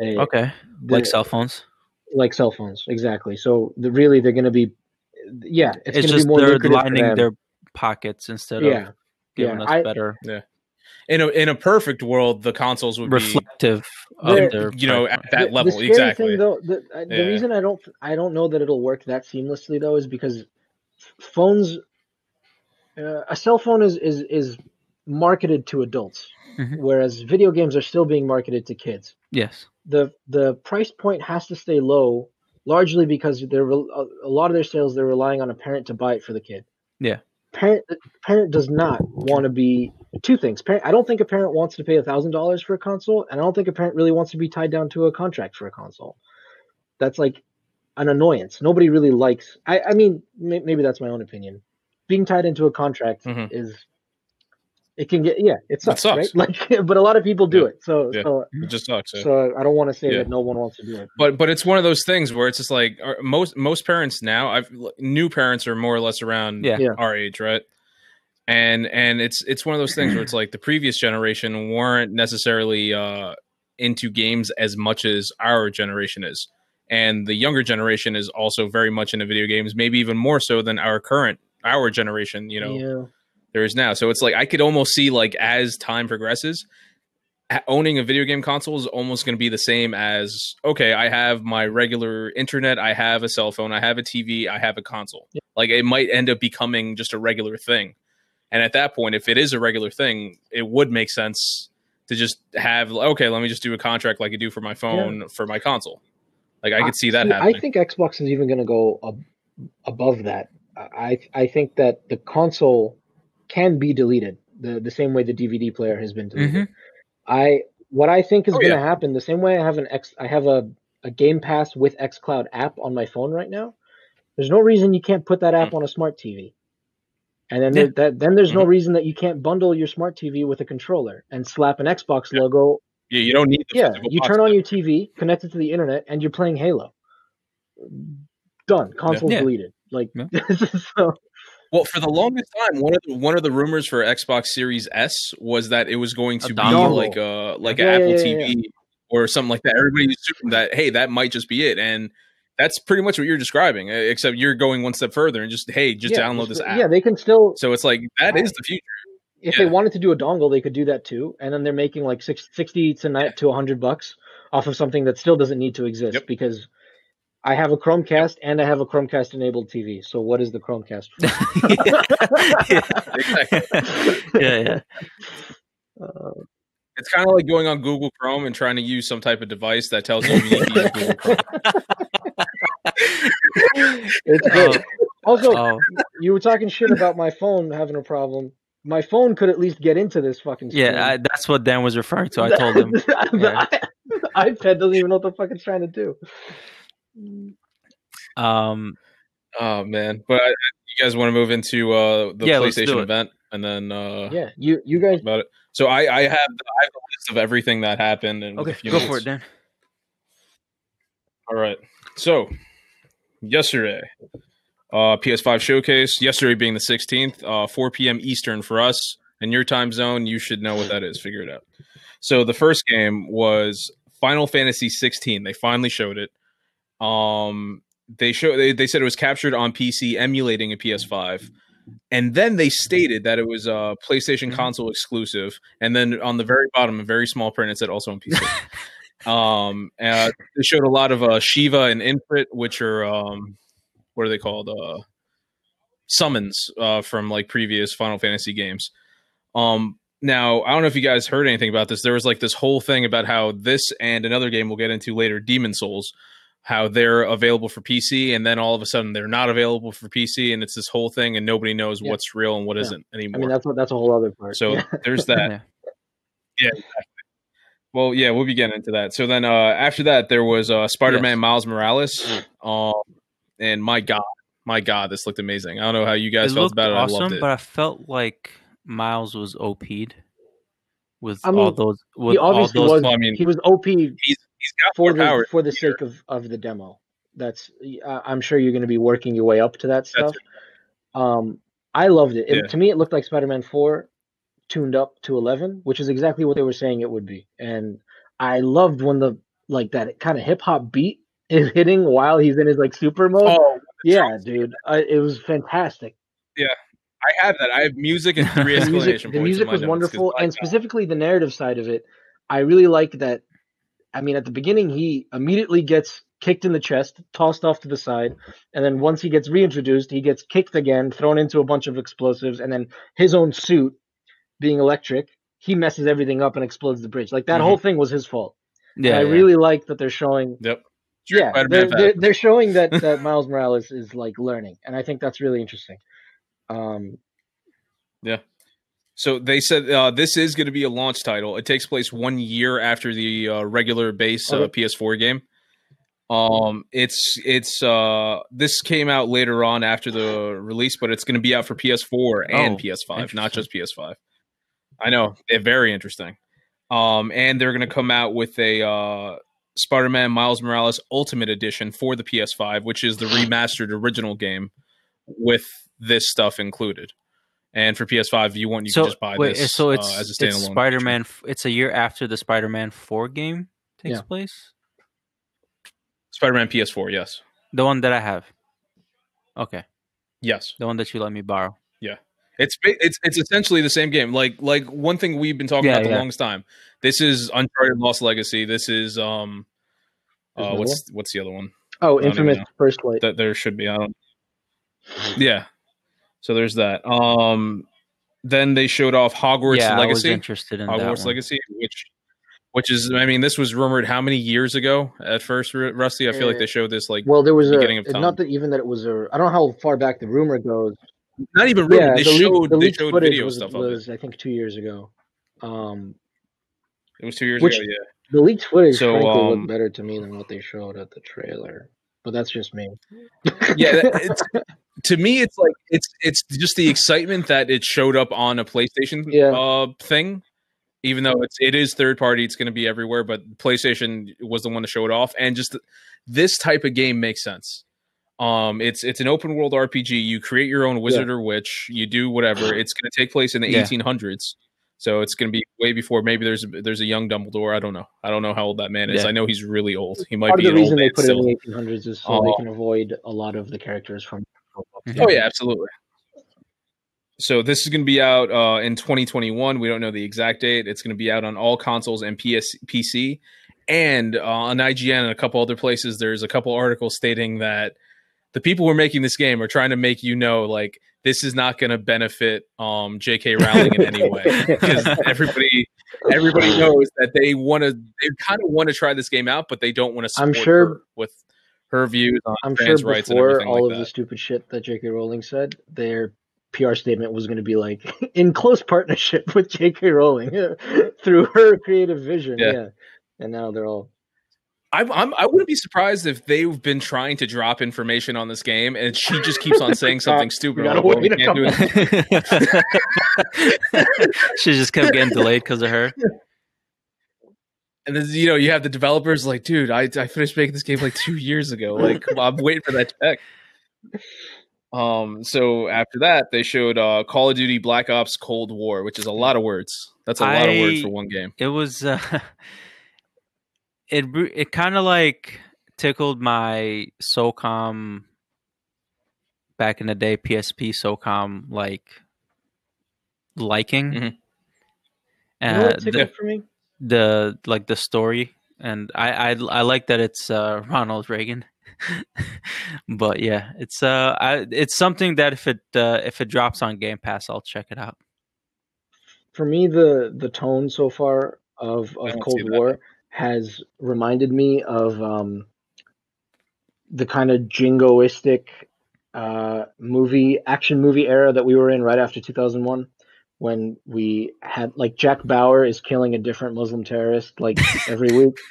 Uh, okay the- like cell phones like cell phones, exactly. So the, really, they're going to be, yeah, it's, it's, going to just be more they're lining their pockets instead yeah, of giving yeah. us I- better in a in a perfect world, the consoles would be reflective of their you know at that the, level the scary exactly. Thing, though, the, uh, the Yeah. reason I don't I don't know that it'll work that seamlessly though is because phones, uh, a cell phone is is is marketed to adults, Mhm. whereas video games are still being marketed to kids. yes the The price point has to stay low, largely because they're rel- a, a lot of their sales they're relying on a parent to buy it for the kid. Yeah. Parent parent does not want to be two things. Parent, I don't think a parent wants to pay a thousand dollars for a console, and I don't think a parent really wants to be tied down to a contract for a console. That's like an annoyance. Nobody really likes. I, I mean, may, maybe that's my own opinion. Being tied into a contract Mhm. is, it can get yeah, it sucks, sucks. right? Like, but a lot of people do Yeah. it. So Yeah. so It just sucks. yeah. so I don't want to say Yeah. that no one wants to do it. but but it's one of those things where it's just like are- most most parents now i've new parents are more or less around Yeah. Yeah. our age right and and it's it's one of those things where it's like the previous generation weren't necessarily uh into games as much as our generation is and the younger generation is also very much into video games maybe even more so than our current our generation you know yeah. there is now. So it's like I could almost see like as time progresses, owning a video game console is almost going to be the same as okay, I have my regular internet, I have a cell phone, I have a TV, I have a console. Like it might end up becoming just a regular thing. And at that point, if it is a regular thing, it would make sense to just have okay, let me just do a contract like I do for my phone for my console. Like I could see that See, happening. I think Xbox is even going to go ab- above that. I I think that the console can be deleted the the same way the DVD player has been deleted. Mm-hmm. I what I think is Oh, going to yeah. happen the same way I have an X I have a a Game Pass with XCloud app on my phone right now. There's no reason you can't put that app mm. on a smart TV. And then Yeah. there, that then there's no Mm-hmm. reason that you can't bundle your smart TV with a controller and slap an Xbox Yeah. logo yeah, you don't need the yeah, you turn on your TV, connect it to the internet, and you're playing Halo. Done. Console Yeah. deleted. Like so, Well, for the longest time, one of the, one of the rumors for Xbox Series S was that it was going to A be dongle. like a like an Apple TV or something like that. Everybody assumed that hey, that might just be it, and that's pretty much what you're describing. uh, Except you're going one step further and just hey, just yeah, download this app. Yeah, they can still. so it's like that is the future. If yeah. they wanted to do a dongle, they could do that too, and then they're making like six, 60 to ni- to hundred bucks off of something that still doesn't need to exist Yep. because I have a Chromecast and I have a Chromecast enabled TV. So what is the Chromecast? yeah, yeah, yeah. Uh, It's kind of like going on Google Chrome and trying to use some type of device that tells you you need to use Google Chrome. It's good. Also, Oh, you were talking shit about my phone having a problem. My phone could at least get into this fucking. Screen. yeah, I, that's what Dan was referring to. I told him. Yeah. the iPad doesn't even know what the fuck it's trying to do. Um, Oh man! But I, you guys want to move into uh, the Yeah, PlayStation event, and then uh, Yeah, you you guys. about it. So I, I have the, I have a list of everything that happened. And okay, go for it, Dan. All right. So yesterday, uh, PS5 showcase. Yesterday being the 16th, uh, 4 p.m. Eastern for us. In your time zone, you should know what that is. Figure it out. So the first game was Final Fantasy 16. They finally showed it. Um, they show they, they said it was captured on PC emulating a PS5. And then they stated that it was a PlayStation Mhm. console exclusive. And then on the very bottom, a very small print, it said also on PC. um, uh, they showed a lot of uh, Shiva and Infrit, which are um, what are they called? Uh, summons uh, from like previous Final Fantasy games. Um, now I don't know if you guys heard anything about this. There was like this whole thing about how this and another game we'll get into later, Demon Souls, how they're available for PC, and then all of a sudden they're not available for PC, and it's this whole thing, and nobody knows Yeah. what's real and what Yeah. not I mean, that's what that's a whole other part. so Yeah. there's that. Yeah. Yeah, exactly. Well, yeah, we'll be getting into that. So then uh, after that, there was uh, Spider-Man Yes. Miles Morales, um, and my God, my God, this looked amazing. I don't know how you guys it felt about it. I awesome, loved it. but I felt like Miles was OP'd with I mean, all those. With he all obviously those was. well, I mean, he was OP he's he's got for the power. for the sake of of the demo. That's uh, I'm sure you're going to be working your way up to that stuff. Um, I loved it. it Yeah. To me, it looked like Spider-Man Four tuned up to 11, which is exactly what they were saying it would be. And I loved when the like that kind of hip hop beat is hitting while he's in his like super mode. Oh, yeah, dude, I, it was fantastic. Yeah, I have that. I have music and three the exclamation music, the music was wonderful, and specifically the narrative side of it. I really like that. I mean, at the beginning, he immediately gets kicked in the chest, tossed off to the side, and then once he gets reintroduced, he gets kicked again, thrown into a bunch of explosives, and then his own suit, being electric, he messes everything up and explodes the bridge. Like that Mhm. whole thing was his fault. Yeah, I really like that they're showing. Yep. Yeah, they're, they're, they're showing that, that Miles Morales is like learning, and I think that's really interesting. Um, yeah. So they said uh, this is going to be a launch title. It takes place one year after the uh, regular base uh, Okay. PS4 game. Um, it's it's uh this came out later on after the release, but it's going to be out for PS4 and Oh, PS5, not just PS5. I know, they're very interesting. Um, and they're going to come out with a uh, Spider-Man Miles Morales Ultimate Edition for the PS5, which is the remastered original game with this stuff included. And for PS5, if you want, you so can just buy wait, this so it's uh, as a standalone. it's Spider-Man. It's a year after the Spider-Man Four game takes Yeah. place. Spider-Man PS4, yes, The one that I have. Okay, yes. the one that you let me borrow. It's it's it's essentially the same game. Like like one thing we've been talking Yeah, about the yeah. longest time. This is Uncharted Lost Legacy. This is um, uh, another what's what's the other one oh, I infamous first light. that there should be? I don't. Yeah, so there's that. Um, then they showed off Hogwarts yeah, I was interested in that Hogwarts one. Legacy, which which is I mean this was rumored how many years ago at first, Rusty? I feel like Uh, they showed this like Well, there was a beginning of time. not that even that it was a. I don't know how far back the rumor goes. Not even rumored. yeah, they the leak- showed the they showed video was, stuff of it. was I think two years ago. Um, It was two years which- ago. Yeah. the leaked footage So, frankly um, looked better to me than what they showed at the trailer, but that's just me. yeah it's, to me it's like it's it's just the excitement that it showed up on a playstation Yeah. uh thing even though it's it is third party it's going to be everywhere but playstation was the one to show it off and just this type of game makes sense um it's it's an open world rpg you create your own wizard or witch you do whatever it's going to take place in the Yeah. 1800s so it's going to be way before maybe there's there's a young dumbledore i don't know i don't know how old that man is Yeah. i know he's really old he might Part of be the an old reason they put still. it in the 1800s is so they Oh. can avoid a lot of the characters from. Mhm. Oh yeah, absolutely. So this is going to be out uh, in 2021. We don't know the exact date. It's going to be out on all consoles and PS- PC, And uh, on IGN and a couple other places, there's a couple articles stating that the people who are making this game are trying to make you know, like, this is not going to benefit um, J.K. Rowling in any way because everybody everybody knows that they want to they kind of want to try this game out, but they don't want to I'm sure- her with her views on I'm sure trans rights and before everything all like of that. the stupid shit that J.K. Rowling said, their PR statement was going to be like in close partnership with J.K. Rowling through her creative vision. Yeah. Yeah. And now they're all I'm, I'm I wouldn't be surprised if they've been trying to drop information on this game and she just keeps on saying something stupid. like, well, we can't do it. she just kept getting delayed because of her. And then you know you have the developers like, dude, I, I finished making this game like two years ago. Like I'm waiting for that check. Um. So after that, they showed uh, Call of Duty Black Ops Cold War, which is a lot of words. That's a lot of words for one game. It was uh, it it kind of like tickled my SOCOM back in the day PSP SOCOM like liking. Mhm. you know Uh, what the, for me? the like the story, and I I, I like that it's uh, Ronald Reagan. but yeah, it's uh, I, it's something that if it uh, if it drops on Game Pass, I'll check it out. For me, the the tone so far of of Cold see that. War has reminded me of um, the kind of jingoistic uh, movie action movie era that we were in right after 2001 when we had like Jack Bauer is killing a different Muslim terrorist like every week.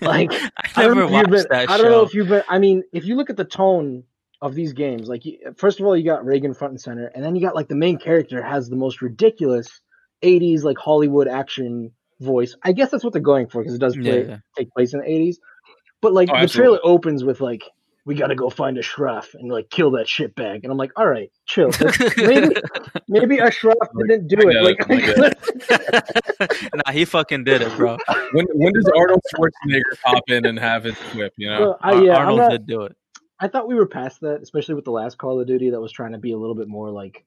Like I I don't, know if you've watched been, that I don't know if you've been. I mean, if you look at the tone of these games, like first of all, you got Reagan front and center, and then you got like the main character has the most ridiculous '80s like Hollywood action voice. I guess that's what they're going for because it does play, yeah. take place in the '80s. But like Oh, the absolutely. trailer opens with like, "We got to go find a Ashraf and like kill that shitbag," and I'm like, "All right, chill." Like, maybe maybe Ashraf didn't do I it. get it, nah, he fucking did it, bro. When when does Arnold Schwarzenegger pop in and have his whip? You know, well, I, yeah, Arnold not- did do it. I thought we were past that, especially with the last Call of Duty that was trying to be a little bit more like,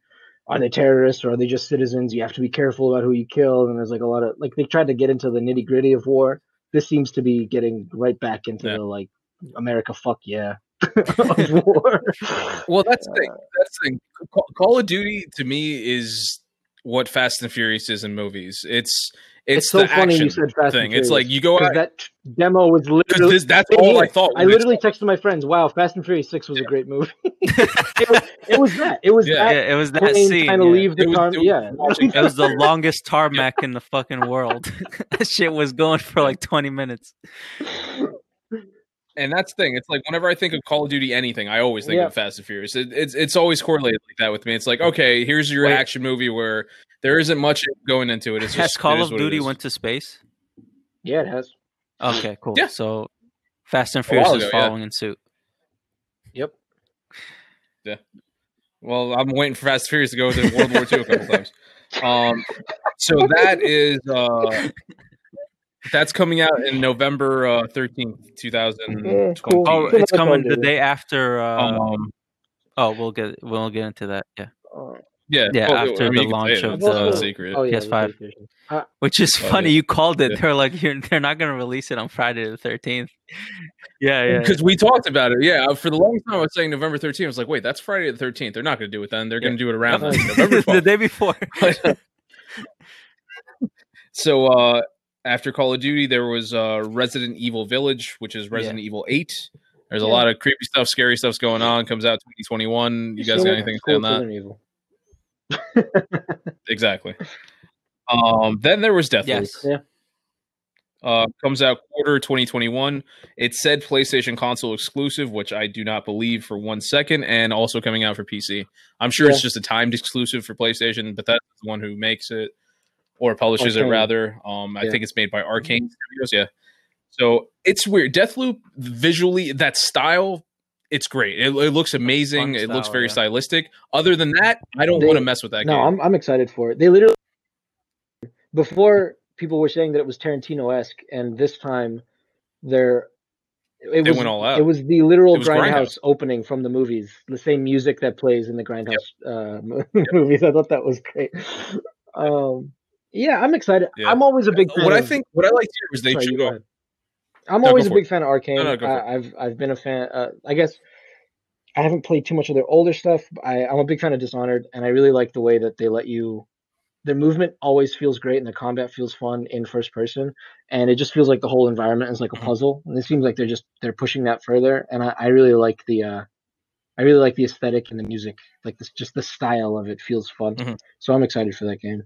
are they terrorists or are they just citizens? You have to be careful about who you kill. And there's like a lot of like they tried to get into the nitty gritty of war. This seems to be getting right back into Yeah. the like America, fuck yeah, of war. Well, that's the thing. That's the thing. Call of Duty to me is what Fast and Furious is in movies. It's it's, It's so the funny action you said Fast thing. It's like you go out that demo was literally. this, that's all I thought. I literally it's- texted my friends, "Wow, Fast and Furious Six was a great movie." it, was, it was that. It was Yeah. that Yeah, it was that plane scene. kind of yeah. leave the It was- car. it was yeah, watching- It was the longest tarmac in the fucking world. that shit was going for like 20 minutes. And that's the thing. It's like whenever I think of Call of Duty anything, I always think Yeah. of Fast and Furious. It, it's it's always correlated like that with me. It's like okay, here's your Wait. action movie where there isn't much going into it. It's Has just it Call is of Duty went to space? yeah, it has. Okay, cool. Yeah. So Fast and A while Furious is ago, yeah. following in suit. Yep. Yeah. Well, I'm waiting for Fast and Furious to go to World War II a couple times. Um, so that is uh, that's coming out in November uh, thirteenth, two thousand Yeah, cool. Oh, It's it's coming the day after. Uh, Um, oh, we'll get we'll get into that. Yeah, yeah, Yeah, well, after I mean, the launch of It's not the- secret. oh yeah, PS5. the Uh, which is Oh, funny. yeah. You called it. Yeah. They're like, You're, they're not going to release it on Friday the 13th. Yeah, yeah. Because we talked about it, yeah. For the longest time, I was saying November 13th. I was like, wait, that's Friday the 13th. They're not going to do it then. They're going to do it around then. November the day before. so uh, after Call of Duty, there was uh, Resident Evil Village, which is Resident Evil 8. There's a lot of creepy stuff, scary stuff's going on. Comes out 2021. You guys got anything to say on that? Evil. Exactly. Um, then there was Deathloop. yes. Yeah. Uh, comes out quarter 2021. It said PlayStation console exclusive, which I do not believe for one second, and also coming out for PC. I'm sure it's just a timed exclusive for PlayStation, but that's the one who makes it or publishes it rather. Um, I Yeah. think it's made by Arkane Studios. Yeah. So it's weird. Deathloop visually, that style, it's great. It, it looks amazing. Fun it looks very yeah. stylistic. Other than that, I don't want to mess with that No, game. I'm I'm excited for it. They literally before people were saying that it was Tarantino esque, and this time they're it They was went all out. it was the literal It was Grindhouse, Grindhouse. opening from the movies, the same music that plays in the Grindhouse uh, mo- movies. I thought that was great. Um, Yeah, I'm excited. Yeah. I'm always a big fan. What I think, what I here was they Sorry, go ahead. I'm No, always go a big it. fan of Arkane. No, no, go for it. I, I've I've been a fan. Uh, I guess I haven't played too much of their older stuff. but I, I'm a big fan of Dishonored, and I really like the way that they let you. Their movement always feels great, and the combat feels fun in first person, and it just feels like the whole environment is like a Mhm. puzzle. And it seems like they're just they're pushing that further, and I, I really like the. Uh, I really like the aesthetic and the music, like this, just the style of it feels fun. Mhm. So I'm excited for that game.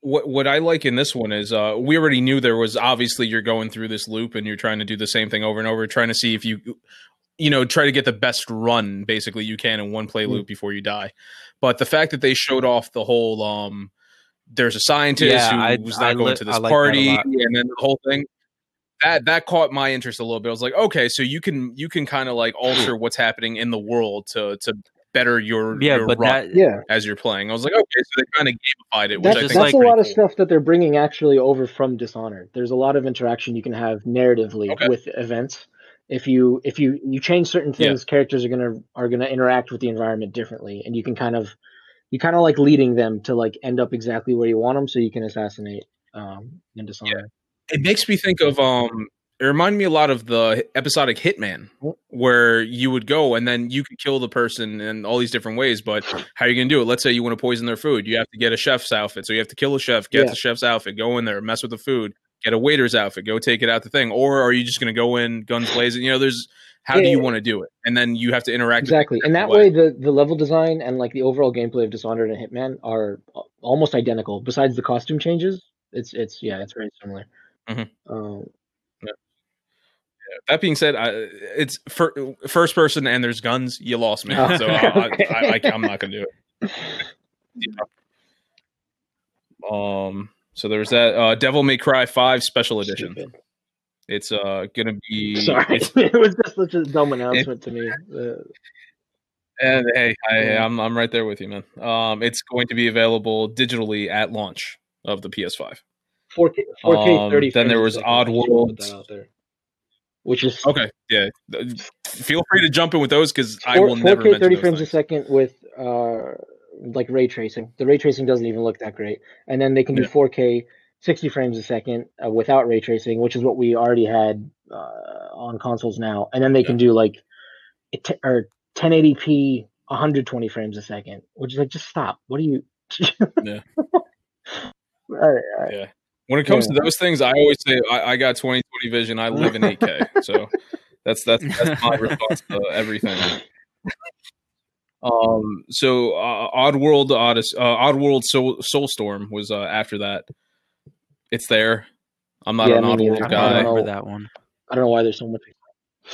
What what I like in this one is uh we already knew there was obviously you're going through this loop and you're trying to do the same thing over and over, trying to see if you you know try to get the best run basically you can in one play Mm. loop before you die. But the fact that they showed off the whole um there's a scientist Yeah, who I- was I not going li- to this like party and then the whole thing that that caught my interest a little bit. I was like, okay, so you can you can kind of like alter what's happening in the world to to better your Yeah, your but run that Yeah, as you're playing. I was like, okay, so they kind of gamified it, which that's, I think that's is a pretty lot of stuff that they're bringing actually over from Dishonored. There's a lot of interaction you can have narratively Okay. with events. If you if you you change certain Yeah. things, characters are gonna are gonna interact with the environment differently, and you can kind of you kind of like leading them to like end up exactly where you want them, so you can assassinate um, in Dishonored. it makes me think of um it reminded me a lot of the episodic hitman where you would go and then you could kill the person in all these different ways but how are you going to do it let's say you want to poison their food you have to get a chef's outfit so you have to kill a chef get Yeah. the chef's outfit go in there mess with the food get a waiter's outfit go take it out the thing or are you just going to go in guns blazing you know there's how do Yeah. you want to do it and then you have to interact Exactly, and that way. the the level design and like the overall gameplay of Dishonored and Hitman are almost identical. Besides the costume changes, it's it's yeah, it's very similar. Mhm. Um, that being said I, it's fir- first person and there's guns you lost me Oh, so I, okay. I, I, i'm not going to do it Um, so there's that uh, Devil May Cry Five Special Edition. stupid. It's uh gonna be Sorry, it was just such a dumb announcement to me. Uh, and hey, I, Yeah. I'm I'm right there with you, man. Um, it's going to be available digitally at launch of the PS5. 4K, 4K Um, 30 then there was second. I Which is Okay, yeah. Feel free to jump in with those because I will never 4K 30 those frames a second with uh like ray tracing. The ray tracing doesn't even look that great, and then they can do Yeah. 4K 60 frames a second uh, without ray tracing, which is what we already had uh, on consoles now. And then they can do like it t- or 1080p 120 frames a second, which is like just stop. What are you? Yeah. All right, all right. When it comes Yeah. to those things, I always say I, I got 2020 vision. I live in 8K, so that's that's that's my response to everything. Um. So, uh, Oddworld, Odyssey, uh, Oddworld, Soul, Soulstorm was uh, after that. It's there. I'm not Yeah, an me neither. Oddworld I don't guy. remember know. that one. I don't know why there's so much.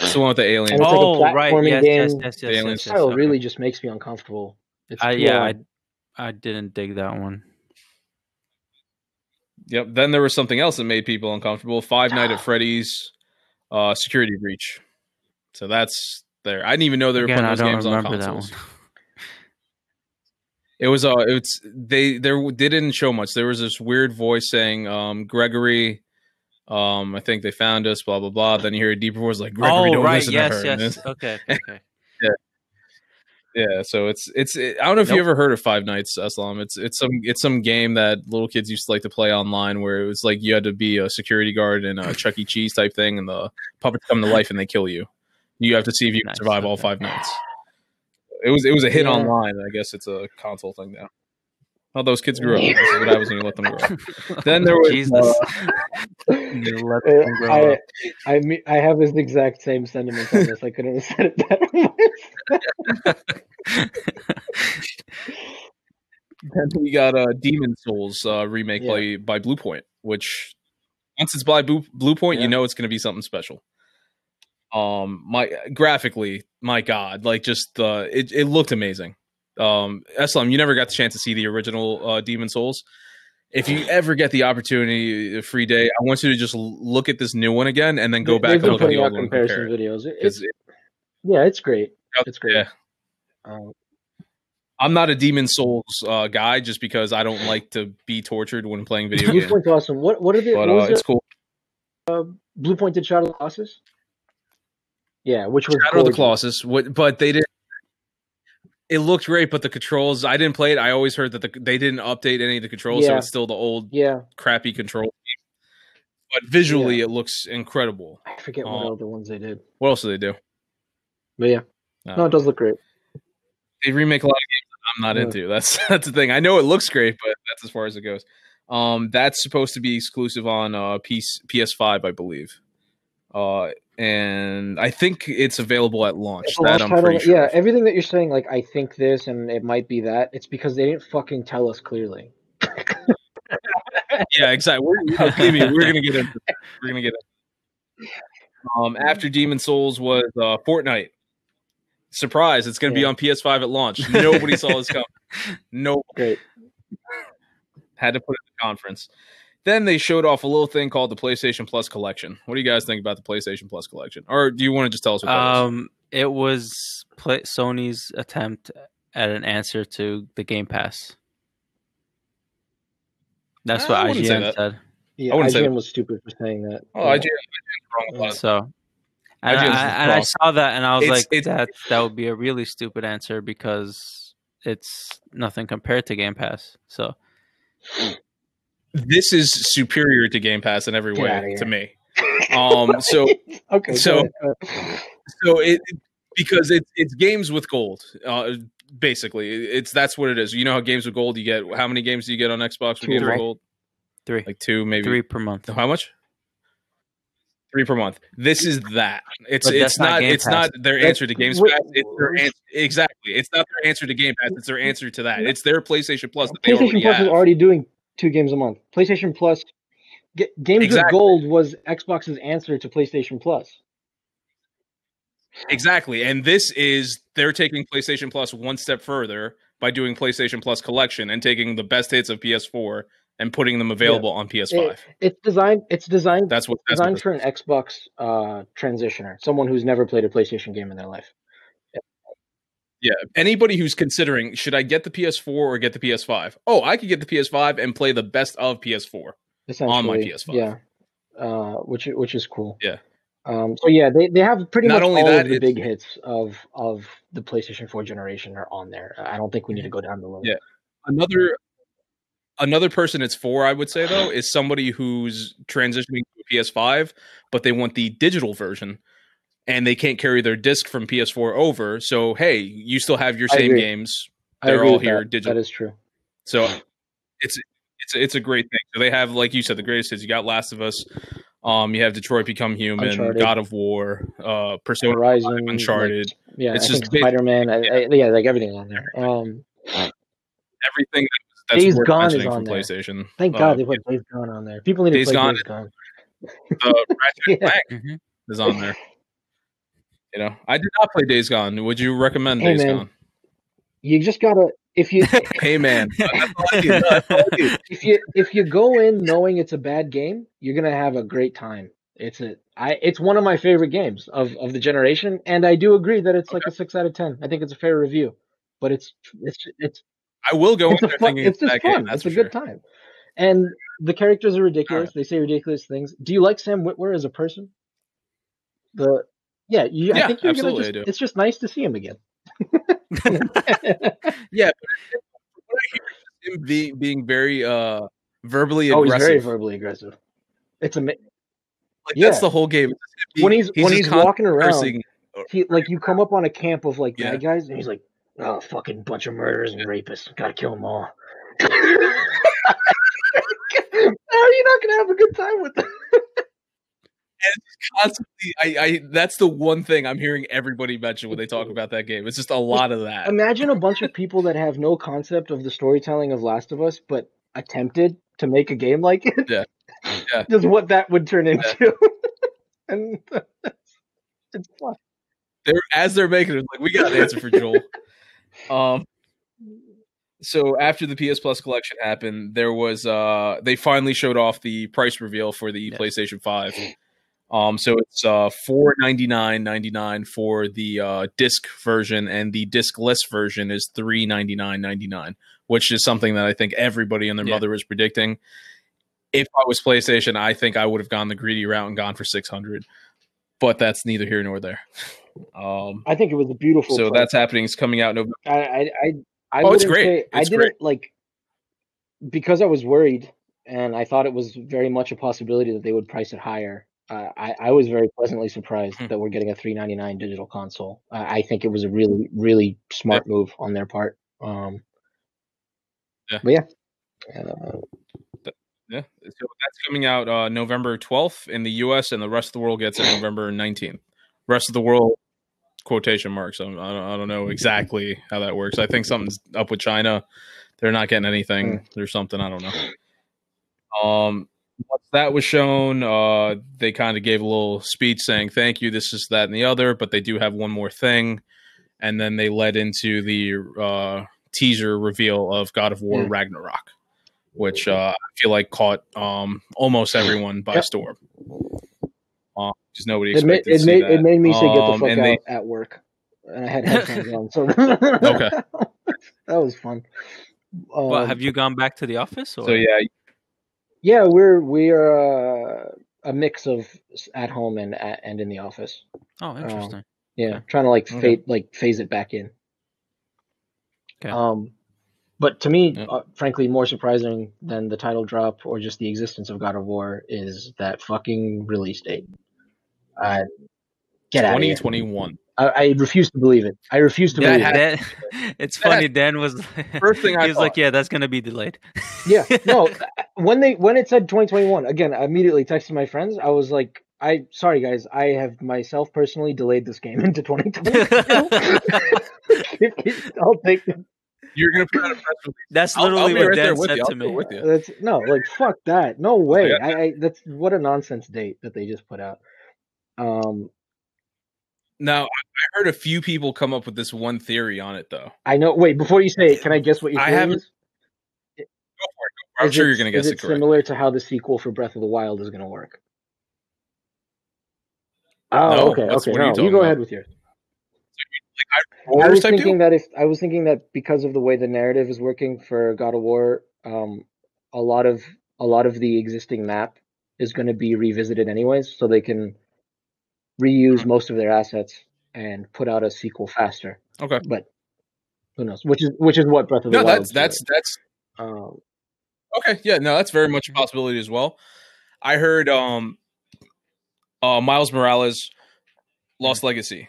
It's the one with the aliens. And it's like a oh, right. platforming Yes, yes, game. yes, The yes, aliens yes, yes. style okay. really just makes me uncomfortable. It's I, too yeah. I, I didn't dig that one. Yep. Then there was something else that made people uncomfortable. Five Night at Freddy's, uh, Security Breach. So that's there. I didn't even know they were Again, putting those games on consoles. one. It was uh it's they there they didn't show much. There was this weird voice saying, um, Gregory, um, I think they found us, blah blah blah. Then you hear a deeper voice like Gregory, oh, don't right. listen to Yes, her. And yes. Okay, okay, okay. Yeah, so it's it's it, I don't know if you ever heard of Five Nights Eslam. It's it's some it's some game that little kids used to like to play online where it was like you had to be a security guard in a Chuck E. Cheese type thing, and the puppets come to life and they kill you. You have to see if you Nice, can survive all five nights. It was it was a hit Yeah. online. I guess it's a console thing now. Oh, those kids grew up. This is what happens when you let them grow up. Then there was Jesus. uh, You let Uh, them grow I, up. I mean, I have his exact same sentiments on this. I couldn't have said it better. Then we got uh, Demon Souls uh, remake Yeah. by by Bluepoint, which once it's by Blue, Bluepoint, Yeah. you know it's going to be something special. Um, my graphically, my God, like just the it, it looked amazing. Um, Eslam, you never got the chance to see the original uh, Demon Souls. If you ever get the opportunity, a free day, I want you to just look at this new one again and then go They- back and look at the old one. comparison compare it. videos. It- It's, yeah, it's great. it- It's great. yeah. Um, I'm not a Demon Souls uh, guy just because I don't like to be tortured when playing video Blue games. Point's awesome. What what are the But uh, it's it? cool. Bluepoint did Shadow of the Colossus? Yeah, which was Shadow of the. Colossus, what, but they didn't. It looked great, but the controls I didn't play it. I always heard that the, they didn't update any of the controls, so it's still the old Yeah, crappy control. But visually, it looks incredible. I forget what Oh. other ones they did, What else do they do? but yeah, Uh, no, it does look great. they remake a lot of games that I'm not Yeah. into. That's that's the thing. I know it looks great, but that's as far as it goes. Um, that's supposed to be exclusive on uh PS PS5, I believe. Uh, and I think it's available at launch. That I'm title, pretty sure. Yeah, everything that you're saying, like I think this and it might be that. It's because they didn't fucking tell us clearly. yeah, exactly. We're, believe me, we're gonna get that. We're gonna get. That. um, after Demon Souls was uh, Fortnite. Surprise! It's gonna be on PS5 at launch. Nobody saw this coming. No Great. had to put it in the conference. Then they showed off a little thing called the PlayStation Plus collection. What do you guys think about the PlayStation Plus collection? Or do you want to just tell us what that is? Um, it was play- Sony's attempt at an answer to the Game Pass. That's I what wouldn't say IGN that. said. Yeah, I wouldn't say IGN that. was stupid for saying that. Oh, Yeah. IGN, IGN's wrong about. So, and, IGN's I, and I saw that, and I was It's- like, it's- that that would be a really stupid answer because it's nothing compared to Game Pass. So, This is superior to Game Pass in every Get way to me. Um, so okay, so- so it because it's it's games with gold. Uh, basically, it's that's what it is. You know how games with gold you get. How many games do you get on Xbox with games with gold? three, Like two, maybe three per month. How much? Three per month. This is that. It's But it's not not. It's Pass. not their answer to Games Pass. It's their answer. Exactly. It's not their answer to Game Pass. It's their answer to that. It's their PlayStation Plus that PlayStation Plus have. is already doing two games a month. PlayStation Plus, G- Games Exactly. with Gold was Xbox's answer to PlayStation Plus. Exactly. And this is they're taking PlayStation Plus one step further by doing PlayStation Plus Collection and taking the best hits of PS4 and putting them available on PS5. It's designed. It's designed. that's what that's what designed for an Xbox uh, transitioner, someone who's never played a PlayStation game in their life. Yeah. Anybody who's considering should I get the PS4 or get the PS5? Oh, I could get the PS5 and play the best of PS4. On my PS5. Yeah, uh, which which is cool. Yeah. Um, so yeah, they, they have pretty Not much only all that, of the big hits of of the PlayStation 4 generation are on there. I don't think we need to go down the list. Yeah. Another another person it's for, I would say though, is somebody who's transitioning to a PS5, but they want the digital version and they can't carry their disc from PS4 over. So hey, you still have your same games. They're all here that. digital. That is true. So it's it's it's a great thing. So they have, like you said, the greatest hits. You got Last of Us. Um, you have Detroit Become Human, Uncharted. God of War, uh, Persona, Horizon, Uncharted. like, yeah, It's I just Spider Man. Yeah. yeah, like everything on there. Um, everything that's Days worth Gone is on from there. PlayStation. thank Uh, God they put Days Gone on there. People need to Days play Gone- Days Gone. uh, Ratchet Yeah. Clank hmm is on there. You know, I did not play Days Gone. Would you recommend Hey, Days man. Gone? You just gotta if you hey man, that's all I do. That's all I do. if you if you go in knowing it's a bad game, you're gonna have a great time. It's a I it's one of my favorite games of of the generation, and I do agree that it's like a six out of ten. I think it's a fair review, but it's it's it's I will go it's in a fun, it's just fun. game. That's it's a for good sure. time, and the characters are ridiculous. Alright. They say ridiculous things. Do you like Sam Witwer as a person? The yeah, you, I think you're gonna just. It's just nice to see him again. Yeah, but what I hear is him be, being very uh verbally oh, he's aggressive. very verbally aggressive. It's a Like yeah. that's the whole game. He- when he's, when he's walking around. he like you come up on a camp of like Yeah. bad guys and he's like oh fucking bunch of murderers and rapists gotta kill them all how are you not gonna have a good time with them constantly I, I that's the one thing I'm hearing everybody mention when they talk about that game. It's just a lot of that. imagine a bunch of people that have no concept of the storytelling of last of us but attempted to make a game like it Yeah. Yeah. just what that would turn into and it's fun They're as they're making it, like we got an answer for Joel. Um so after the PS Plus collection happened, there was uh they finally showed off the price reveal for the Yeah. PlayStation 5. Um so it's uh four ninety nine ninety nine for the uh disc version and the disc discless version is three ninety nine ninety nine, which is something that I think everybody and their Yeah. mother was predicting. If I was PlayStation, I think I would have gone the greedy route and gone for six hundred. but that's neither here nor there. Um, I think it was a beautiful. so play. that's happening. It's coming out November. I I I, I Oh, it's great. say- I didn't great. like because I was worried and I thought it was very much a possibility that they would price it higher. Uh, I I was very pleasantly surprised Hmm. that we're getting a 399 digital console. Uh, I think it was a really really smart move on their part. Um, Yeah. But yeah. Uh, Yeah, so that's coming out uh, November 12th in the U.S. and the rest of the world gets it November 19th. Rest of the world quotation marks. I don't, I don't, I don't know exactly how that works. I think something's up with China. They're not getting anything. There's something I don't know. Um, once that was shown, uh, they kind of gave a little speech saying thank you. This is that and the other, but they do have one more thing, and then they led into the uh, teaser reveal of God of War Yeah. Ragnarok, which uh, I feel like caught um, almost everyone by Yep. storm. Uh, just nobody it made expected it to see made that. it made me say get the Um, fuck and out they- at work, and I had headphones on. So Okay. that was fun. Um, What, have you gone back to the office? Or? so yeah, Yeah, we're we're uh, a mix of at home and at, and in the office. Oh, interesting. Yeah, trying to like Okay. fade like phase it back in. Okay. Um, but to me, Yeah. uh, frankly, more surprising than the title drop or just the existence of God of War is that fucking release date. Uh, get out 2021. I, I refuse to believe it. I refuse to Yeah, believe it. Dan, it's that- funny. Dan was First thing I he was like, "Yeah, that's gonna be delayed." Yeah, no. when they when it said 2021, again, I immediately texted my friends. I was like, "I sorry guys, I have myself personally delayed this game into 2022. I'll take it. You're gonna put out a press release. That's I'll- I'll literally what right Dan said you. To me. with you. That's no, like fuck that. No way. Yeah. I, I that's what a nonsense date that they just put out. Um, Now, I heard a few people come up with this one theory on it, though. I know. Wait, before you say it, can I guess what your I haven't- is? Go for it. I'm sure it- you're gonna guess is it it similar to how the sequel for Breath of the Wild is going to work? Oh, No, okay, okay. are you you go about? ahead with yours. I was thinking that if I was thinking that because of the way the narrative is working for God of War, um, a lot of a lot of the existing map is going to be revisited anyways, so they can reuse Hmm. most of their assets and put out a sequel faster. Okay. But who knows? Which is which is what Breath of the No, Wild. that's that's that's um, okay. Yeah, no, that's very much a possibility as well. I heard um, uh, Miles Morales, Lost Legacy.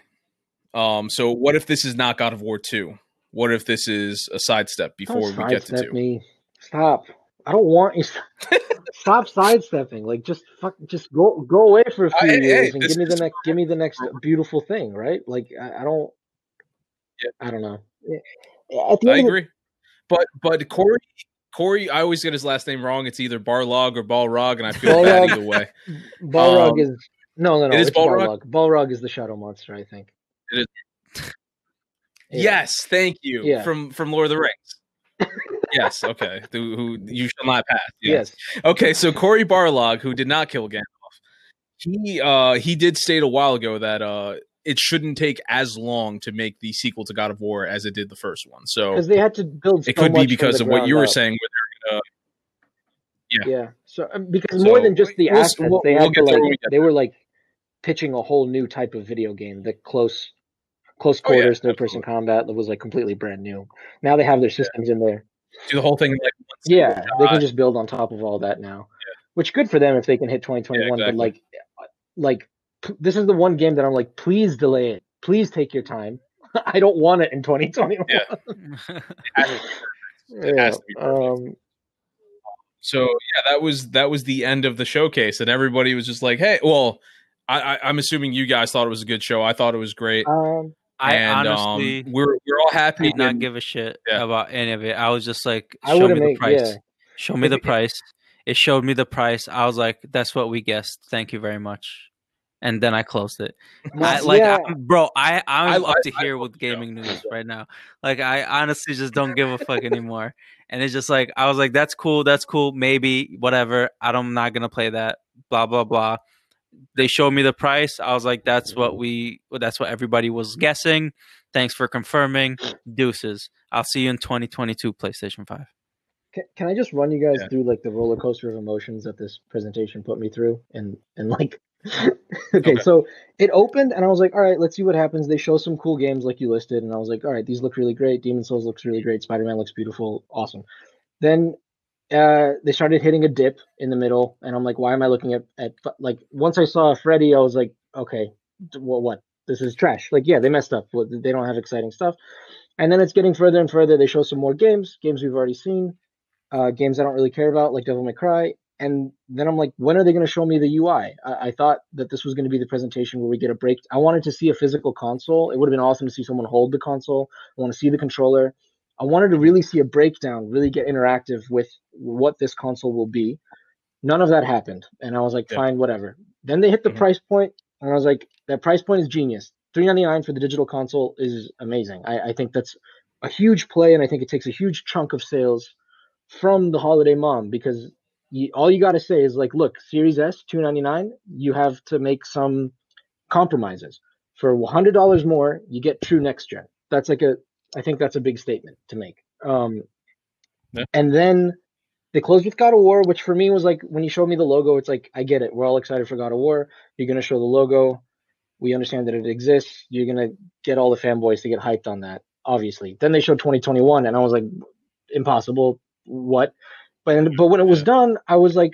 Um, so what if this is not God of War two? What if this is a sidestep before don't we get to two? me. Stop. I don't want you. Stop sidestepping. Like just fuck. Just go go away for a few I- hey, years and give me the next. Give me the next beautiful thing, right? Like I, I don't. Yeah. I don't know. The I end of the- agree, but but Cory. Cory, I always get his last name wrong. It's either Barlog or Balrog, and I feel bad either way. Balrog Um, is no, no, no. it is Balrog? Balrog. Balrog is the shadow monster, I think. It is. Yeah. Yes, thank you. Yeah. From from Lord of the Rings. Yes, okay. Who, who you shall not pass. Yes. Yes. Okay, so Cory Barlog, who did not kill Gandalf, he uh he did state a while ago that uh it shouldn't take as long to make the sequel to God of War as it did the first one. So Because they had to build. it could be because of what you were up. saying. Where yeah. Yeah. So um, because So, more than just the we'll- assets, we'll- they we'll had to like we they were like pitching a whole new type of video game, the close close Oh, yeah, quarters third person combat that was like completely brand new. Now they have their systems in there. Do the whole thing like Yeah, they can just build on top of all that now. Which good for them if they can hit 2021, Yeah, but like like p- this is the one game that I'm like please delay it. Please take your time. I don't want it in 2021. Yeah. It has to be um, So yeah, that was that was the end of the showcase, and everybody was just like, "Hey, well." I, I, I'm assuming you guys thought it was a good show. I thought it was great. um, I and honestly um, we're we're all happy. did not and- give a shit Yeah. about any of it. I was just like, show me the made- price. yeah. Show me the price. It showed me the price. I was like, that's what we guessed. Thank you very much. And then I closed it. I, like, yeah. I, bro, I I'm I- up to I- I here love with the show. gaming news right now. Like, I honestly just don't give a fuck anymore. And it's just like I was like, that's cool, that's cool, maybe whatever. I don't, I'm not gonna play that. Blah blah blah. They showed me the price. I was like, that's what we, that's what everybody was guessing. Thanks for confirming. Deuces. I'll see you in 2022 PlayStation 5. Can, can I just run you guys Yeah. through like the roller coaster of emotions that this presentation put me through, and and like okay, Okay. so it opened and I was like, all right, let's see what happens. They show some cool games like you listed, and I was like, all right, these look really great. Demon Souls looks really great. Spider Man looks beautiful. Awesome. Then uh, they started hitting a dip in the middle, and I'm like, why am I looking at, at like once I saw Freddy, I was like, okay, what? This is trash. Like, yeah, they messed up. They don't have exciting stuff. And then it's getting further and further. They show some more games, games we've already seen, uh, games I don't really care about, like Devil May Cry. And then I'm like, when are they going to show me the UI? I, I thought that this was going to be the presentation where we get a break. I wanted to see a physical console. It would have been awesome to see someone hold the console. I want to see the controller. I wanted to really see a breakdown, really get interactive with what this console will be. None of that happened. And I was like, Yeah. fine, whatever. Then they hit the Mhm. price point, and I was like, that price point is genius. Three ninety nine for the digital console is amazing. I, I think that's a huge play, and I think it takes a huge chunk of sales from the holiday mom because you, all you got to say is like, look, Series S two ninety nine, you have to make some compromises. For hundred dollars more, you get true next gen. That's like a, I think that's a big statement to make. Um, Yeah. and then they closed with God of War, which for me was like when you showed me the logo, it's like I get it. We're all excited for God of War. You're gonna show the logo. We understand that it exists. You're gonna get all the fanboys to get hyped on that, obviously. Then they showed 2021, and I was like, impossible. What? But but when it was done, I was like,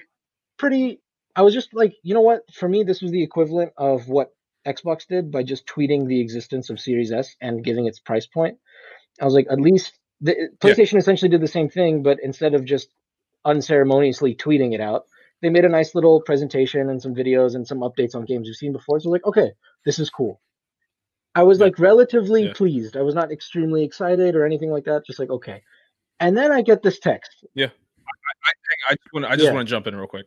pretty. I was just like, you know what? For me, this was the equivalent of what Xbox did by just tweeting the existence of Series S and giving its price point. I was like, at least the PlayStation essentially did the same thing, but instead of just unceremoniously tweeting it out, they made a nice little presentation and some videos and some updates on games we've seen before. So like, okay, this is cool. I was Yeah. like relatively Yeah. pleased. I was not extremely excited or anything like that. Just like, okay. And then I get this text. Yeah, I just want I just want to jump in real quick.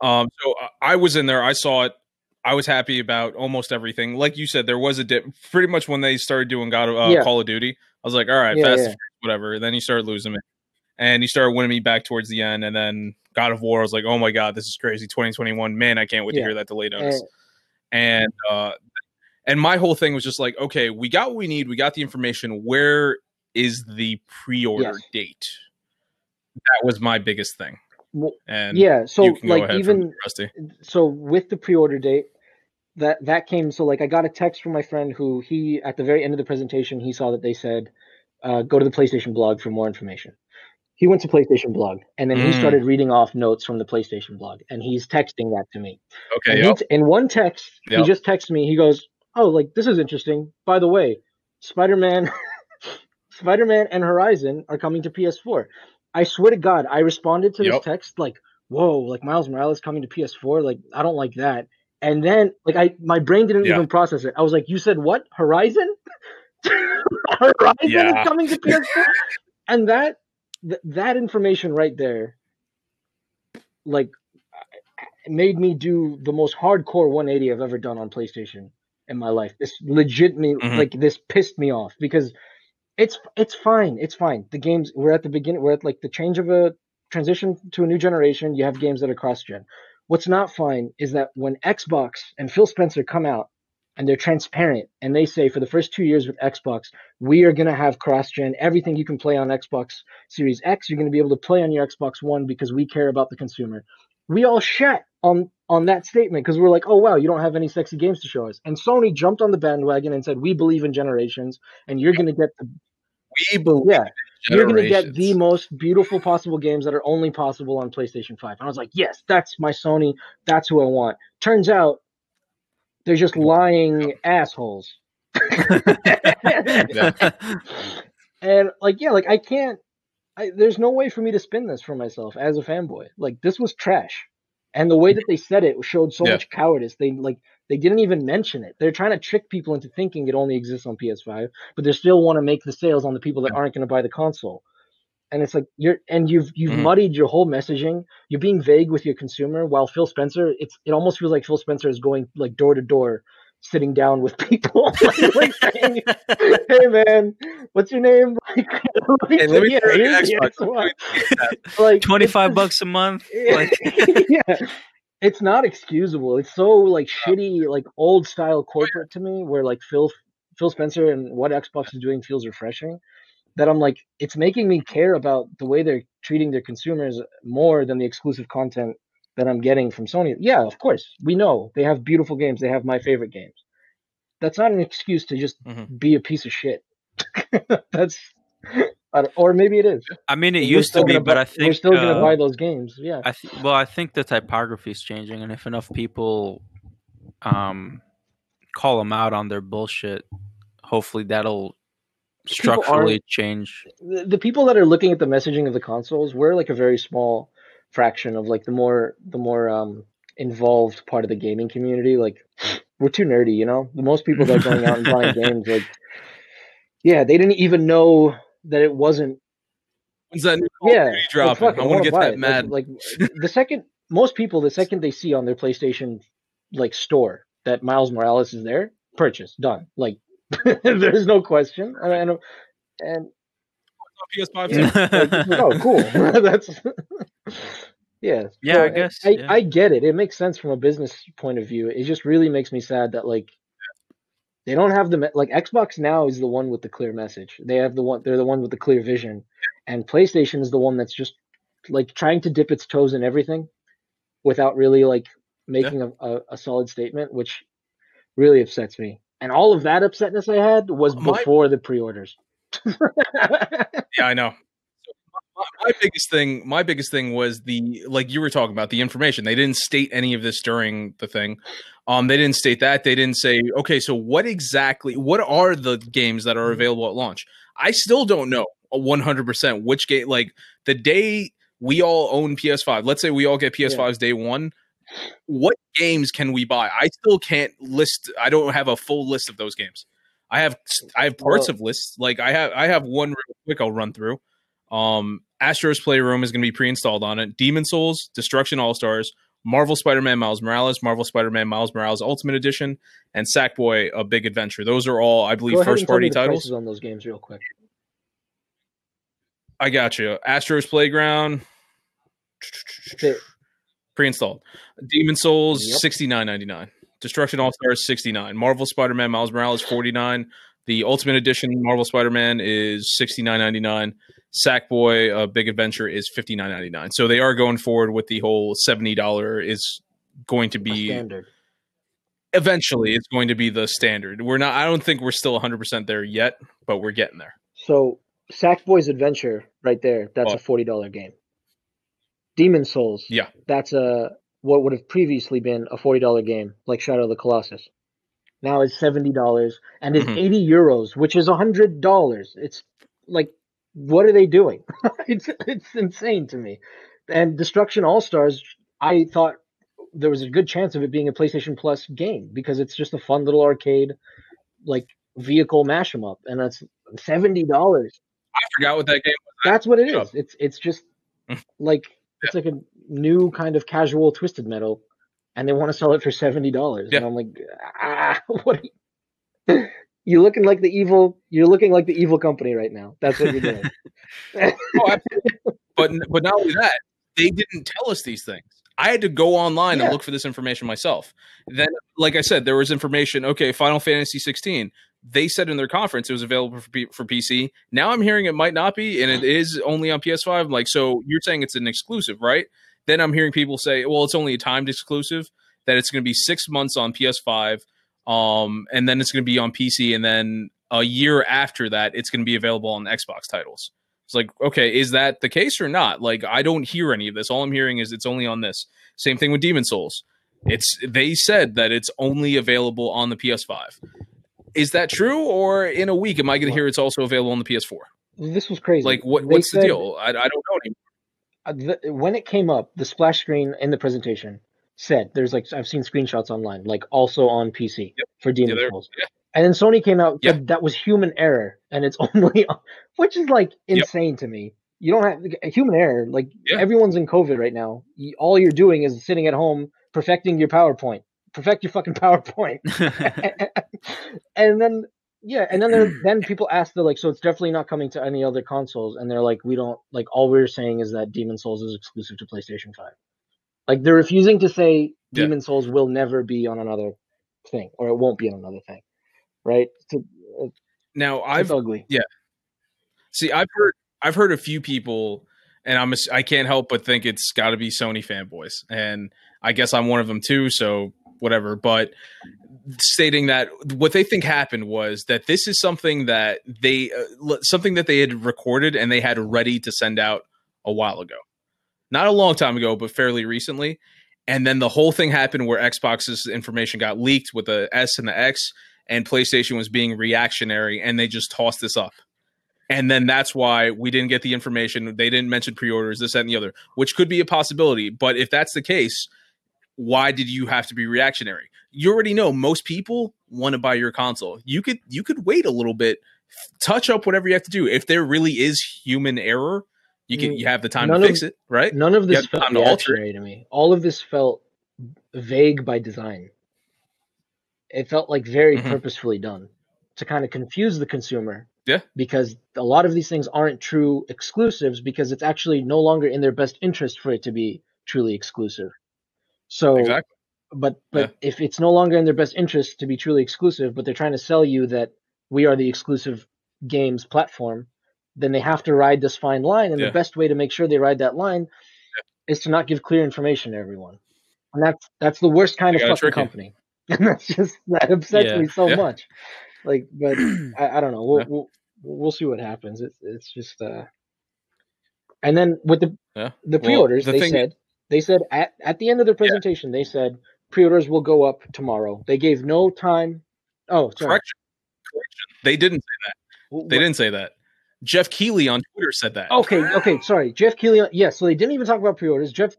Um, so I was in there. I saw it. I was happy about almost everything. Like you said, there was a dip. Pretty much when they started doing God of uh, Yeah. Call of Duty, I was like, all right, Yeah, fast, yeah. whatever. Then he started losing me, and he started winning me back towards the end. And then God of War, I was like, oh my god, this is crazy. 2021, man, I can't wait to hear that delay And, notice. and uh, and my whole thing was just like, okay, we got what we need. We got the information. Where is the pre-order Yes. date? That was my biggest thing. well, And yeah, so you like even Rusty. so with the pre-order date that that came so like i got a text from my friend who he at the very end of the presentation he saw that they said uh, go to the playstation blog for more information. He went to playstation blog and then he Mm. started reading off notes from the playstation blog and he's texting that to me. Okay, and yep. in one text he just texts me he goes oh like this is interesting. By the way spider-man spider-man and horizon are coming to ps4 i swear to god i responded to this text like whoa like miles morales coming to ps4 like i don't like that and then like i my brain didn't Yeah. even process it i was like you said what horizon horizon Yeah. is coming to ps4 and that th- that information right there like made me do the most hardcore 180 I've ever done on PlayStation in my life. This legit me Mhm. like this pissed me off because it's it's fine. It's fine. The games we're at the beginning we're at like the change of a transition to a new generation. You have games that are cross gen. What's not fine is that when Xbox and Phil Spencer come out and they're transparent and they say for the first two years with Xbox, we are gonna have cross gen. Everything you can play on Xbox Series X, you're gonna be able to play on your Xbox One because we care about the consumer. We all shat on on that statement because we're like, oh wow, you don't have any sexy games to show us. And Sony jumped on the bandwagon and said, we believe in generations, and you're gonna get the We believe yeah, you're gonna get the most beautiful possible games that are only possible on PlayStation 5. And I was like, yes, that's my Sony. That's who I want. Turns out they're just lying assholes. And like, yeah, like I can't. I, there's no way for me to spin this for myself as a fanboy. Like this was trash, and the way that they said it showed so Yeah. much cowardice. They like they didn't even mention it. They're trying to trick people into thinking it only exists on PS5, but they still want to make the sales on the people that aren't going to buy the console. And it's like you're and you've you've Mhm. muddied your whole messaging. You're being vague with your consumer. While Phil Spencer, it's it almost feels like Phil Spencer is going like door to door, sitting down with people, like saying, "Hey man, what's your name?" Like, Hey, let me yeah, your Xbox. Xbox. like Twenty five bucks a month. just- Like yeah, it's not excusable. It's so like shitty, like old style corporate to me, where like Phil Phil Spencer and what Xbox is doing feels refreshing. That I'm like, it's making me care about the way they're treating their consumers more than the exclusive content that I'm getting from Sony. Yeah, of course. We know they have beautiful games. They have my favorite games. That's not an excuse to just Mhm. be a piece of shit. That's or maybe it is. I mean, it used to be, gonna but bu- I think we're still gonna uh, buy those games. Yeah. I th- well, I think the typography is changing, and if enough people um, call them out on their bullshit, hopefully that'll structurally change. the, the people that are looking at the messaging of the consoles, we're like a very small fraction of like the more the more um involved part of the gaming community. Like we're too nerdy, you know. The most people that are going out and buying games, like yeah, they didn't even know that it wasn't. When's that new Call Yeah, Duty like, dropping? fuck it, I want wanna get that it. mad. Like, like the second most people, the second they see on their PlayStation like store that Miles Morales is there, purchase done. Like there's no question. And, and, and PS5 Yeah. like, oh, cool. That's yeah. Yeah, So I guess, I, yeah. I get it. It makes sense from a business point of view. It just really makes me sad that like they don't have the like Xbox now is the one with the clear message. They have the one. They're the one with the clear vision, and PlayStation is the one that's just like trying to dip its toes in everything without really like making a, a, a solid statement, which really upsets me. And all of that upsetness I had was My- before the pre-orders. Yeah, I know. My, biggest thing, my biggest thing was the like you were talking about the information. They didn't state any of this during the thing. Um, they didn't state that. They didn't say, okay, so what exactly? What are the games that are available at launch? I still don't know one hundred percent which game. Like the day we all own PS5, let's say we all get PS5s day one. What games can we buy? I still can't list. I don't have a full list of those games. I have I have parts Well- of lists. Like I have I have one real quick. I'll run through. Um, Astro's Playroom is going to be pre-installed on it. Demon Souls, Destruction All Stars, Marvel Spider-Man Miles Morales, Marvel Spider-Man Miles Morales Ultimate Edition, and Sackboy: A Big Adventure. Those are all, I believe, Go ahead and tell first-party titles. on those games real quick. I got you. Astro's Playground, pre-installed. Demon Souls, Yep. sixty nine ninety nine. Destruction All Stars, sixty nine. Marvel Spider-Man Miles Morales, forty nine. The Ultimate Edition Marvel Spider-Man is sixty nine ninety nine. Sackboy: A uh, Big Adventure is fifty nine ninety nine. So they are going forward with the whole seventy dollar is going to be standard. eventually it's going to be the standard. We're not. I don't think we're still one hundred percent there yet, but we're getting there. So Sackboy's Adventure, right there, that's Oh. a forty dollar game. Demon Souls, Yeah. that's a what would have previously been a forty dollar game, like Shadow of the Colossus. Now it's seventy dollars and it's Mhm. eighty euros, which is hundred dollars. It's like, what are they doing? it's it's insane to me. And Destruction All Stars, I thought there was a good chance of it being a PlayStation Plus game because it's just a fun little arcade, like vehicle mash 'em up, and that's seventy dollars. I forgot what that game. Was. That's what it is. It's it's just like it's like a new kind of casual twisted metal, and they want to sell it for seventy dollars. Yeah. And I'm like, ah, what? Are you... You're looking like the evil. You're looking like the evil company right now. That's what you're doing. Oh, absolutely. but but not only that, they didn't tell us these things. I had to go online Yeah. and look for this information myself. Then, like I said, there was information. Okay, Final Fantasy 16. They said in their conference it was available for, P- for PC. Now I'm hearing it might not be, and it is only on PS5. I'm like, so you're saying it's an exclusive, right? Then I'm hearing people say, well, it's only a timed exclusive. That it's going to be six months on PS5, um, and then it's going to be on PC, and then a year after that, it's going to be available on Xbox titles. It's like, okay, is that the case or not? Like, I don't hear any of this. All I'm hearing is it's only on this. Same thing with Demon Souls. It's they said that it's only available on the PS5. Is that true, or in a week am I going to hear it's also available on the PS4? this was crazy. Like, what what's the deal? I, I don't know anymore. Uh, the, when it came up, the splash screen in the presentation said there's like I've seen screenshots online, like also on PC Yep. for Yeah, Demon there- Souls. yeah. And then Sony came out Yeah. said that was human error, and it's only, which is like Yep. insane to me. You don't have a human error. Like Yeah. everyone's in COVID right now. All you're doing is sitting at home perfecting your PowerPoint. Perfect your fucking PowerPoint. and then yeah, and then there, then people ask, they're like, so it's definitely not coming to any other consoles, and they're like, we don't like. All we're saying is that Demon Souls is exclusive to PlayStation Five. Like they're refusing to say Yeah. Demon Souls will never be on another thing, or it won't be on another thing, right? So, Now I've ugly. Yeah. See, I've heard I've heard a few people, and I'm I can't help but think it's got to be Sony fanboys, and I guess I'm one of them too. So whatever, but stating that what they think happened was that this is something that they uh, something that they had recorded and they had ready to send out a while ago, not a long time ago, but fairly recently. And then the whole thing happened where Xbox's information got leaked with the S and the X, and PlayStation was being reactionary, and they just tossed this up. And then that's why we didn't get the information. They didn't mention pre-orders, this, that, and the other, which could be a possibility. But if that's the case, why did you have to be reactionary? You already know most people want to buy your console. You could you could wait a little bit, touch up whatever you have to do. If there really is human error, you can you have the time None to of- fix it, right? None of this felt time to reactionary to me. All of this felt vague by design. It felt like very Mhm. purposefully done to kind of confuse the consumer. Yeah. Because a lot of these things aren't true exclusives because it's actually no longer in their best interest for it to be truly exclusive. So Exactly. but but if it's no longer in their best interest to be truly exclusive, but they're trying to sell you that we are the exclusive games platform, then they have to ride this fine line, and Yeah. the best way to make sure they ride that line is to not give clear information to everyone, and that's that's the worst kind They of fucking trick company, and that's just that upsets Yeah. me so Yeah. much. Like, but I, I don't know. We'll, Yeah. we'll we'll see what happens. It's it's just uh, and then with the Yeah. the pre-orders, the they thing- said they said at, at the end of their presentation, they said pre-orders will go up tomorrow. They gave no time. Oh, sorry. Correction. Correction. They didn't say that. Wh- They didn't say that. Jeff Keighley on Twitter said that. Okay, okay, sorry. Jeff Keighley. Yes, so they didn't even talk about pre-orders. Jeff,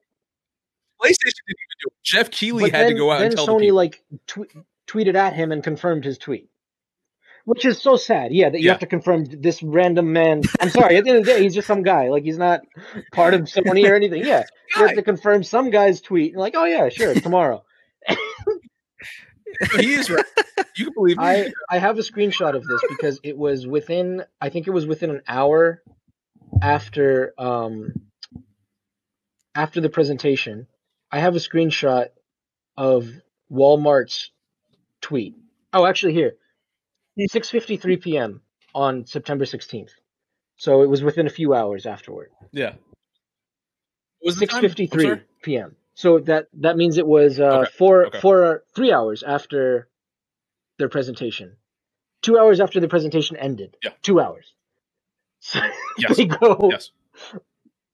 PlayStation didn't even do it. Jeff Keighley but had then, to go out then and tell Sony like tw- tweeted at him and confirmed his tweet, which is so sad. Yeah, that you Yeah. have to confirm this random man. I'm sorry. At the end of the day, he's just some guy. Like he's not part of Sony or anything. Yeah, you have to confirm some guy's tweet. And Like, oh yeah, sure, tomorrow. he is right. You can believe me. I I have a screenshot of this because it was within I think it was within an hour after um after the presentation. I have a screenshot of Walmart's tweet. Oh, actually here. 6:53 p.m. on September 16th. So it was within a few hours afterward. yeah. What was the time? I'm 6:53 p.m. So that that means it was uh, Okay, four okay. four three hours after their presentation, two hours after the presentation ended. Yeah. two hours. So Yes. they go Yes.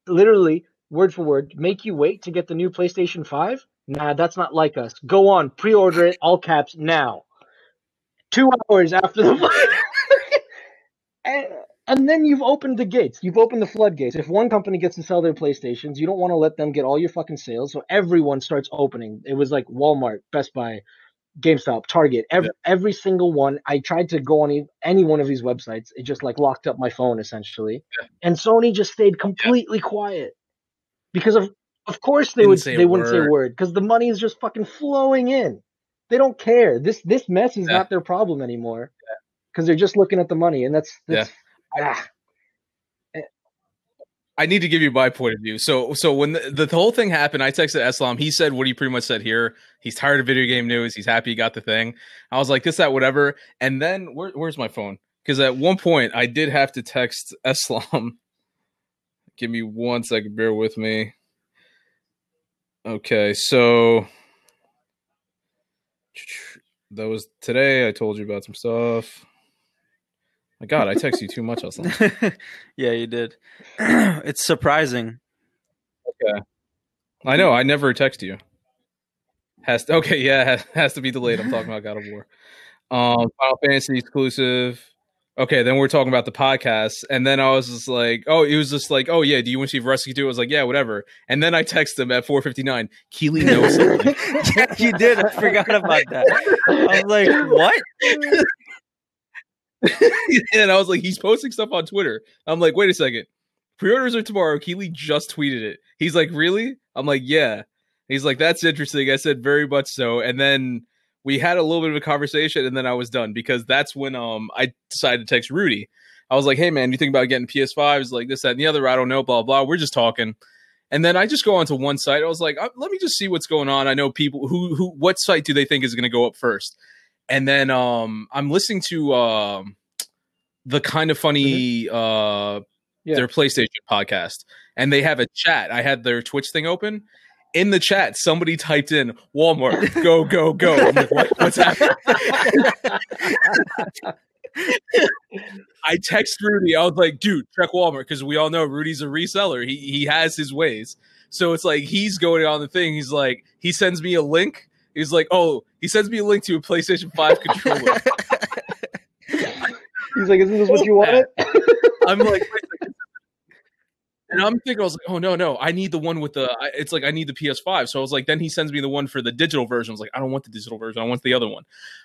literally word for word. Make you wait to get the new PlayStation Five? Nah, that's not like us. Go on, pre-order it, all caps now. Two hours after the. and, and then you've opened the gates. You've opened the floodgates. If one company gets to sell their PlayStations, you don't want to let them get all your fucking sales. So everyone starts opening. It was like Walmart, Best Buy, GameStop, Target, every, every single one. I tried to go on e- any one of these websites. It just like locked up my phone essentially. And Sony just stayed completely quiet because of of course they Didn't would they wouldn't say a word. word because the money is just fucking flowing in. They don't care. This this mess is Yeah. not their problem anymore because they're just looking at the money and that's that's ah. I need to give you my point of view. So, so when the, the whole thing happened, I texted Eslam. He said what he pretty much said here. He's tired of video game news. He's happy he got the thing. I was like, this, that, whatever. And then where, where's my phone? Because at one point I did have to text Eslam. Give me one second. Bear with me. Okay, so that was today. I told you about some stuff. My God, I text you too much, Eslam. yeah, you did. it's surprising. Okay. I know. I never text you. Has to, okay, yeah, has, has to be delayed. I'm talking about God of War. Um, Final Fantasy exclusive. Okay, then we're talking about the podcast, and then I was just like, oh, he was just like, oh yeah, do you want to see if Rescue 2? I was like, yeah, whatever. And then I text him at 4:59. Keighley knows something. yeah, you did. I forgot about that. I was like, what? and I was like, he's posting stuff on Twitter. I'm like, wait a second. Pre-orders are tomorrow. Keighley just tweeted it. He's like, really? I'm like, yeah. He's like, that's interesting. I said, very much so. And then we had a little bit of a conversation, and then I was done because that's when um I decided to text Rudy. I was like, hey man, you think about getting PS5s, like this, that, and the other? I don't know, blah blah. We're just talking. And then I just go onto one site. I was like, uh, let me just see what's going on. I know people who who what site do they think is going to go up first? And then um I'm listening to um the kind of funny uh Yeah. their PlayStation podcast, and they have a chat. I had their Twitch thing open. In the chat, somebody typed in Walmart, go, go, go. Like, what, what's happening? I text Rudy. I was like, dude, check Walmart because we all know Rudy's a reseller. He he has his ways. So it's like he's going on the thing. He's like, he sends me a link. He's like, oh, he sends me a link to a PlayStation 5 controller. He's like, "Isn't this what you wanted?" I'm like, wait a second. And I'm thinking, I was like, oh no, no, I need the one with the. It's like I need the PS5. So I was like, then he sends me the one for the digital version. I was like, I don't want the digital version. I want the other one.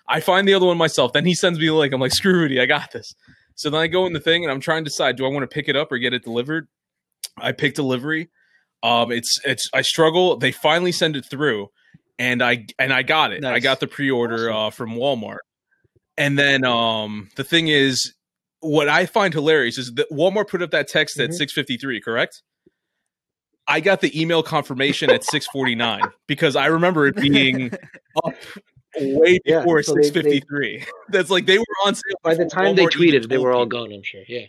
I find the other one myself. Then he sends me the link. I'm like, screw Rudy, I got this. So then I go in the thing and I'm trying to decide, do I want to pick it up or get it delivered? I pick delivery. Um, it's it's I struggle. They finally send it through, and I and I got it. I got the pre-order uh, from Walmart. And then um, the thing is, what I find hilarious is that Walmart put up that text at Mhm. 6:53, correct? I got the email confirmation at 6:49 because I remember it being up way Yeah, before so they- they- 6:53. That's like they were on sale By the time they Walmart even tweeted, they were all people. gone. I'm sure. Yeah.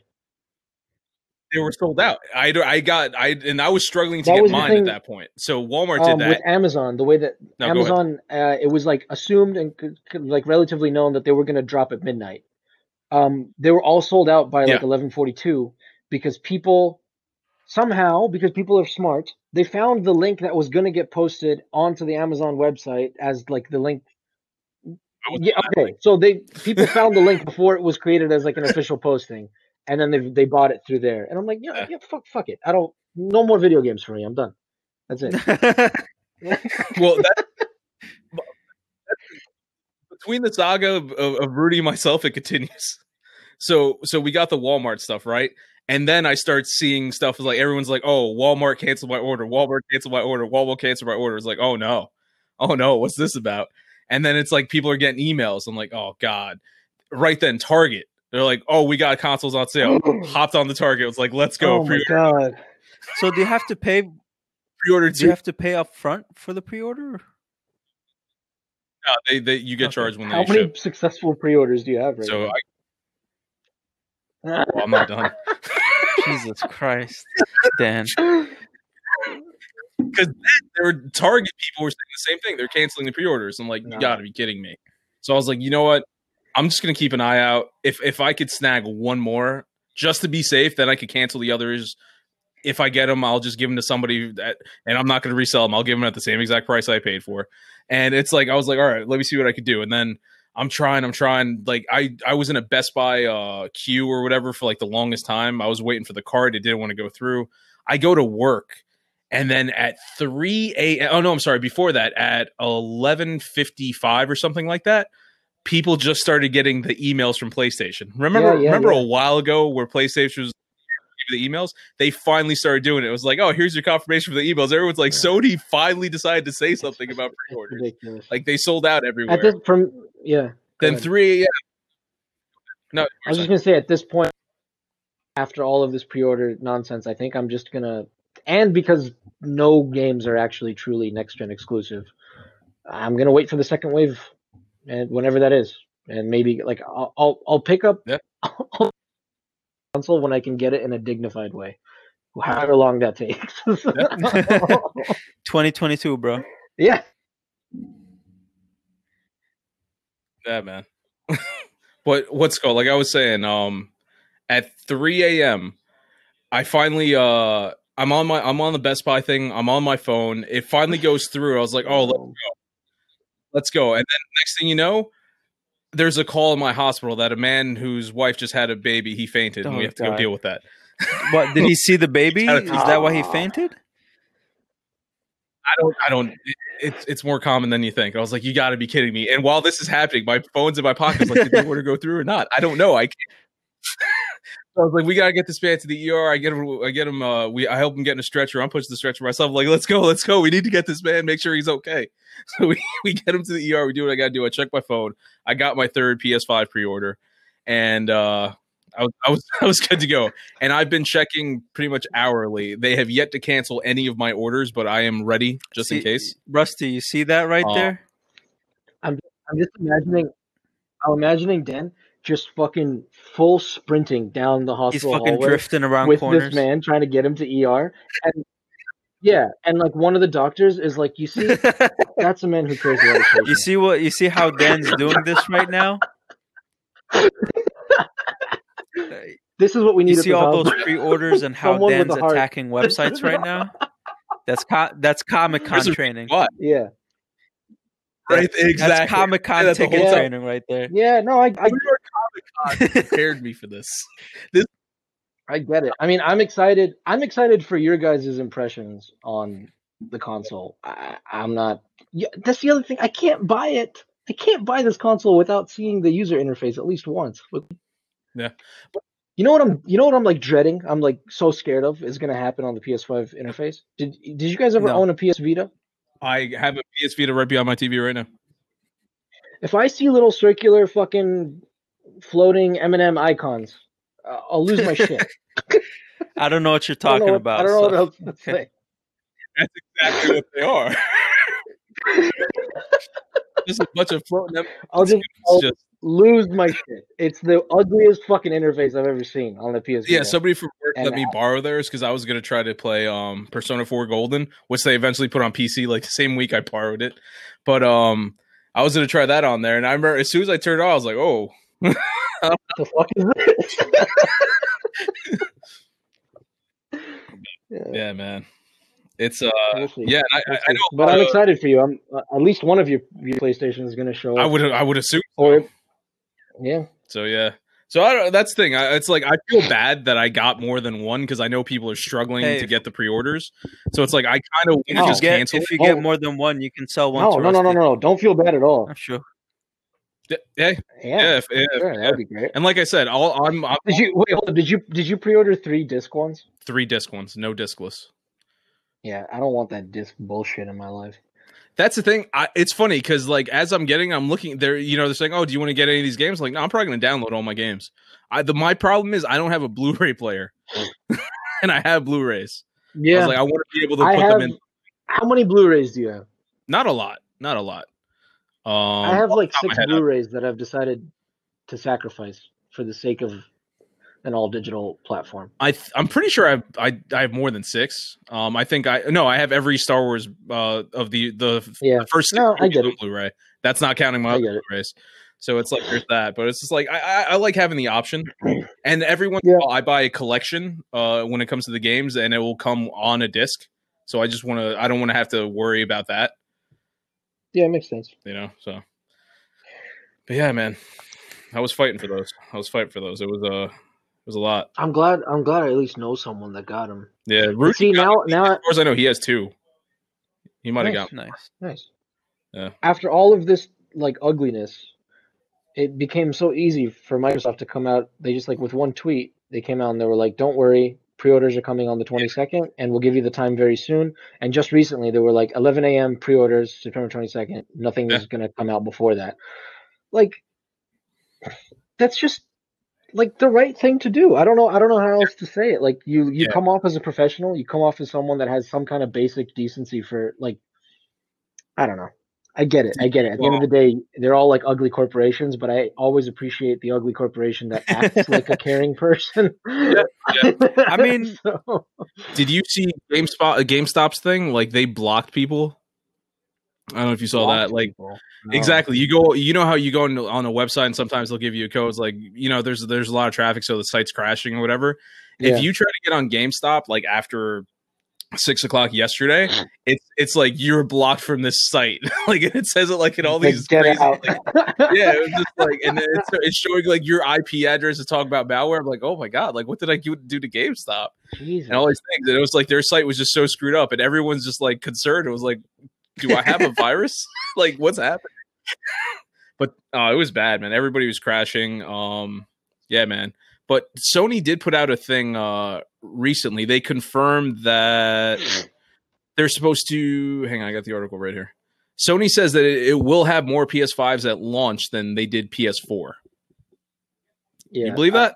They were sold out. I I got I and I was struggling to That get mine thing- at that point. So Walmart Um, did with that. Amazon, the way that No. Amazon, uh, it was like assumed and c- c- like relatively known that they were going to drop at midnight. Um, they were all sold out by like Yeah. 11:42 because people somehow because people are smart, they found the link that was going to get posted onto the Amazon website as like the link. Yeah, okay. So they people found the link before it was created as like an official posting, and then they they bought it through there. And I'm like, yeah, Yeah. yeah, fuck, fuck it. I don't. No more video games for me. I'm done. That's it. Well, that, between the saga of, of, of Rudy and myself, it continues. So, so we got the Walmart stuff right, and then I start seeing stuff like everyone's like, "Oh, Walmart canceled my order. Walmart canceled my order. Walmart canceled my order." It's like, "Oh no, oh no, what's this about?" And then it's like people are getting emails. I'm like, "Oh god!" Right then, Target. They're like, "Oh, we got consoles on sale." Oh. Hopped on the Target. It's like, "Let's go." Oh my pre-order, god. so do you have to pay? pre-order Do you have to pay up front for the pre-order? No, they, they, you get Okay. charged when How they How many ship. successful pre-orders do you have right So I, well, I'm not done. Jesus Christ, Dan. because there were Target people were saying the same thing. They're canceling the pre-orders. I'm like, No. you got to be kidding me. So I was like, you know what? I'm just gonna keep an eye out. If if I could snag one more just to be safe, then I could cancel the others. If I get them, I'll just give them to somebody that, and I'm not gonna resell them. I'll give them at the same exact price I paid for. And it's like I was like, all right, let me see what I could do. And then I'm trying, I'm trying. Like I I was in a Best Buy uh, queue or whatever for like the longest time. I was waiting for the card. It didn't want to go through. I go to work and then at 3 a oh no i'm sorry before that at 11.55 or something like that people just started getting the emails from playstation remember Yeah, yeah, remember yeah. a while ago where playstation was the emails they finally started doing it. It was like oh here's your confirmation for the emails. Everyone's like sony finally decided to say something about pre-orders. Like they sold out everywhere. At this, from yeah. then ahead. 3 a.m no I was just gonna say at this point, after all of this pre-order nonsense, I think I'm just gonna, and because no games are actually truly next-gen exclusive, I'm gonna wait for the second wave, and whenever that is, and maybe like I'll I'll, I'll pick up Yeah. console when I can get it in a dignified way, however long that takes. 2022, bro. yeah. Yeah, man. but what's called like I was saying, um, at 3 a.m. I finally uh I'm on my I'm on the Best Buy thing. I'm on my phone. It finally goes through. I was like, oh, let's go, let's go. And then next thing you know, there's a call in my hospital that a man whose wife just had a baby, he fainted, and we Oh, have to go deal with that. What did he see the baby? Is that why he fainted? I don't, I don't. it- It's it's more common than you think. I was like, you got to be kidding me. And while this is happening, my phone's in my pocket. I was like, did the order go through or not? I don't know. I can't. So I was like, we gotta get this man to the ER. I get him. I get him. Uh, we I help him get in a stretcher. I'm pushing the stretcher myself. I'm like, let's go, let's go. We need to get this man. Make sure he's okay. So we we get him to the ER. We do what I gotta do. I check my phone. I got my third PS5 pre-order, and uh, I was I was I was good to go. And I've been checking pretty much hourly. They have yet to cancel any of my orders, but I am ready just in case. Rusty, you see that right Uh, there? I'm just imagining. I'm imagining Den just fucking full sprinting down the He's hospital fucking hallway drifting around with corners. this man trying to get him to ER. And yeah, and like one of the doctors is like, you see, that's a man who cares about his you see what you see how Dan's doing this right now. This is what we need. You see all hospital. those pre-orders and how Someone Dan's attacking websites right now. That's co- that's Comic Con training. What? Yeah, Right, That's Comic Con That's the ticket whole training right there. yeah. No, I, I New York Comic Con prepared me for this. This I get it. I mean, I'm excited. I'm excited for your guys' impressions on the console. I, I'm not. Yeah, that's the other thing. I can't buy it. I can't buy this console without seeing the user interface at least once. With- Yeah. You know what I'm? You know what I'm like dreading? I'm like so scared of is going to happen on the PS5 interface. Did Did you guys ever No. own a PS Vita? I have a PS Vita right behind my TV right now. If I see little circular fucking floating M&M icons, uh, I'll lose my shit. I don't know what you're I talking what- about. I don't know what so- else to say. That's exactly what they are. just a bunch of floating. em- I'll just It's I'll just- lose my shit. It's the ugliest fucking interface I've ever seen on the PS. yeah, somebody from work And let me borrow theirs because I was gonna try to play um Persona 4 Golden, which they eventually put on PC like the same week I borrowed it. But um I was gonna try that on there, and I remember as soon as I turned it on, I was like, "Oh, What the fuck is this? yeah, yeah, man, it's uh, we'll yeah." I, I, I know, but I'm uh, excited for you. I'm uh, at least one of your, your PlayStation is going to show I up. would I would assume Or yeah, So yeah. So I don't, that's the thing. I, it's like I feel bad that I got more than one because I know people are struggling Hey. to get the pre-orders. So it's like I kind of If want to you just get cancel. if you Oh. get more than one, you can sell one. no, to no, no, no, no, no. Don't feel bad at all. I'm sure. it. Yeah, Yeah, yeah, if- if- sure, yeah. that'd be great. And like I said, all I'm, I'm Did you wait? Hold on. Did you did you pre-order three disc ones? three disc ones, no discless. Yeah, I don't want that disc bullshit in my life. That's the thing. I, it's funny because like as I'm getting, I'm looking there. You know, they're saying, "Oh, do you want to get any of these games?" Like, no, I'm probably going to download all my games. I, the my problem is I don't have a Blu-ray player, and I have Blu-rays. Yeah, I was like, I want to be able to I put have. them in. How many Blu-rays do you have? Not a lot, not a lot. Um, I have like of my six Blu-rays that I've decided to sacrifice for the sake of an all-digital platform. I th- I'm pretty sure I have I, I have more than six. Um, I think I no, I have every Star Wars uh of the the, Yeah. the first No, I get. Blu-ray. That's not counting my I other get it. Blu-rays. So it's like there's that, but it's just like I, I, I like having the option. And every once Yeah. while, I buy a collection uh when it comes to the games, and it will come on a disc. So I just want to I don't want to have to worry about that, Yeah, it makes sense. you know. So, but yeah, man, I was fighting for those. I was fighting for those. It was uh, was a lot. I'm glad. I'm glad I at least know someone that got him. Yeah, Rudy See got- now, now as far as I know, he has two. He might have Nice. got Nice. Nice. Yeah. After all of this like ugliness, it became so easy for Microsoft to come out. They just like with one tweet, they came out and they were like, "Don't worry, pre-orders are coming on the 22nd, and we'll give you the time very soon." And just recently, they were like 11 a.m. pre-orders, September 22nd. Nothing Yeah. is going to come out before that. Like, that's just like the right thing to do. I don't know. I don't know how else to say it. Like you, you Yeah. come off as a professional. You come off as someone that has some kind of basic decency for like. I don't know. I get it. I get it. At the end of the day, they're all like ugly corporations, but I always appreciate the ugly corporation that acts like a caring person. I mean- So- Did you see GameSpot GameStop's thing? Like they blocked people. I don't know if you saw that. Like. No. exactly, you go. You know how you go on, on a website and sometimes they'll give you a code. It's like you know, there's there's a lot of traffic, so the site's crashing or whatever. Yeah. If you try to get on GameStop like after six o'clock yesterday, it's it's like you're blocked from this site. like it says it like in all Like, these get crazy, out. like, yeah, it was just like, and then it's, it's showing like your IP address to talk about malware. I'm like, oh my god, like what did I do do to GameStop? Jesus. and all these things. And it was like their site was just so screwed up, and everyone's just like concerned. It was like, do I have a virus? like, what's happening? But uh, it was bad, man. Everybody was crashing. Um, yeah, man. But Sony did put out a thing uh, recently. They confirmed that they're supposed to. Hang on, I got the article right here. Sony says that it, it will have more PS5s at launch than they did PS4. yeah, you believe I- that?